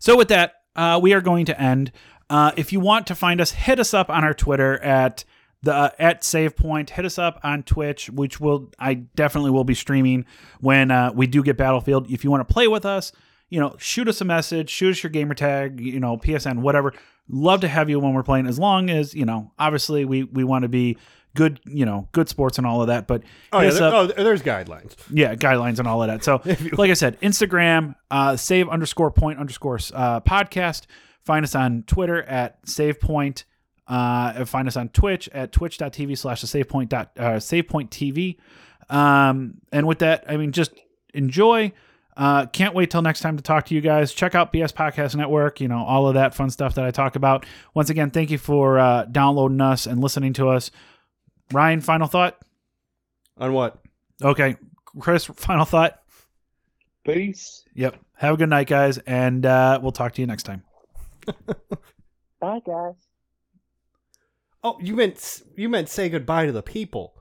so with that, uh, we are going to end. Uh, if you want to find us, hit us up on our Twitter at the uh, at Save Point. Hit us up on Twitch, which will I definitely will be streaming when uh, we do get Battlefield. If you want to play with us, you know, shoot us a message, shoot us your gamer tag, you know, PSN, whatever. Love to have you when we're playing, as long as you know. Obviously, we we want to be good, you know, good sports and all of that. But Oh yeah. There, up. oh, there's guidelines. Yeah, guidelines and all of that. So, like I said, Instagram, uh, save underscore point underscore uh, podcast. Find us on Twitter at save point. Uh, find us on Twitch at twitch.tv slash the save point uh, save point TV. Um, and with that, I mean, just enjoy. Uh, can't wait till next time to talk to you guys. Check out BS Podcast Network, you know, all of that fun stuff that I talk about. Once again, thank you for uh, downloading us and listening to us. Ryan, final thought? On what? Okay. Chris, final thought? Peace. Yep. Have a good night, guys, and uh, we'll talk to you next time. Bye, guys. Oh, you meant you meant say goodbye to the people.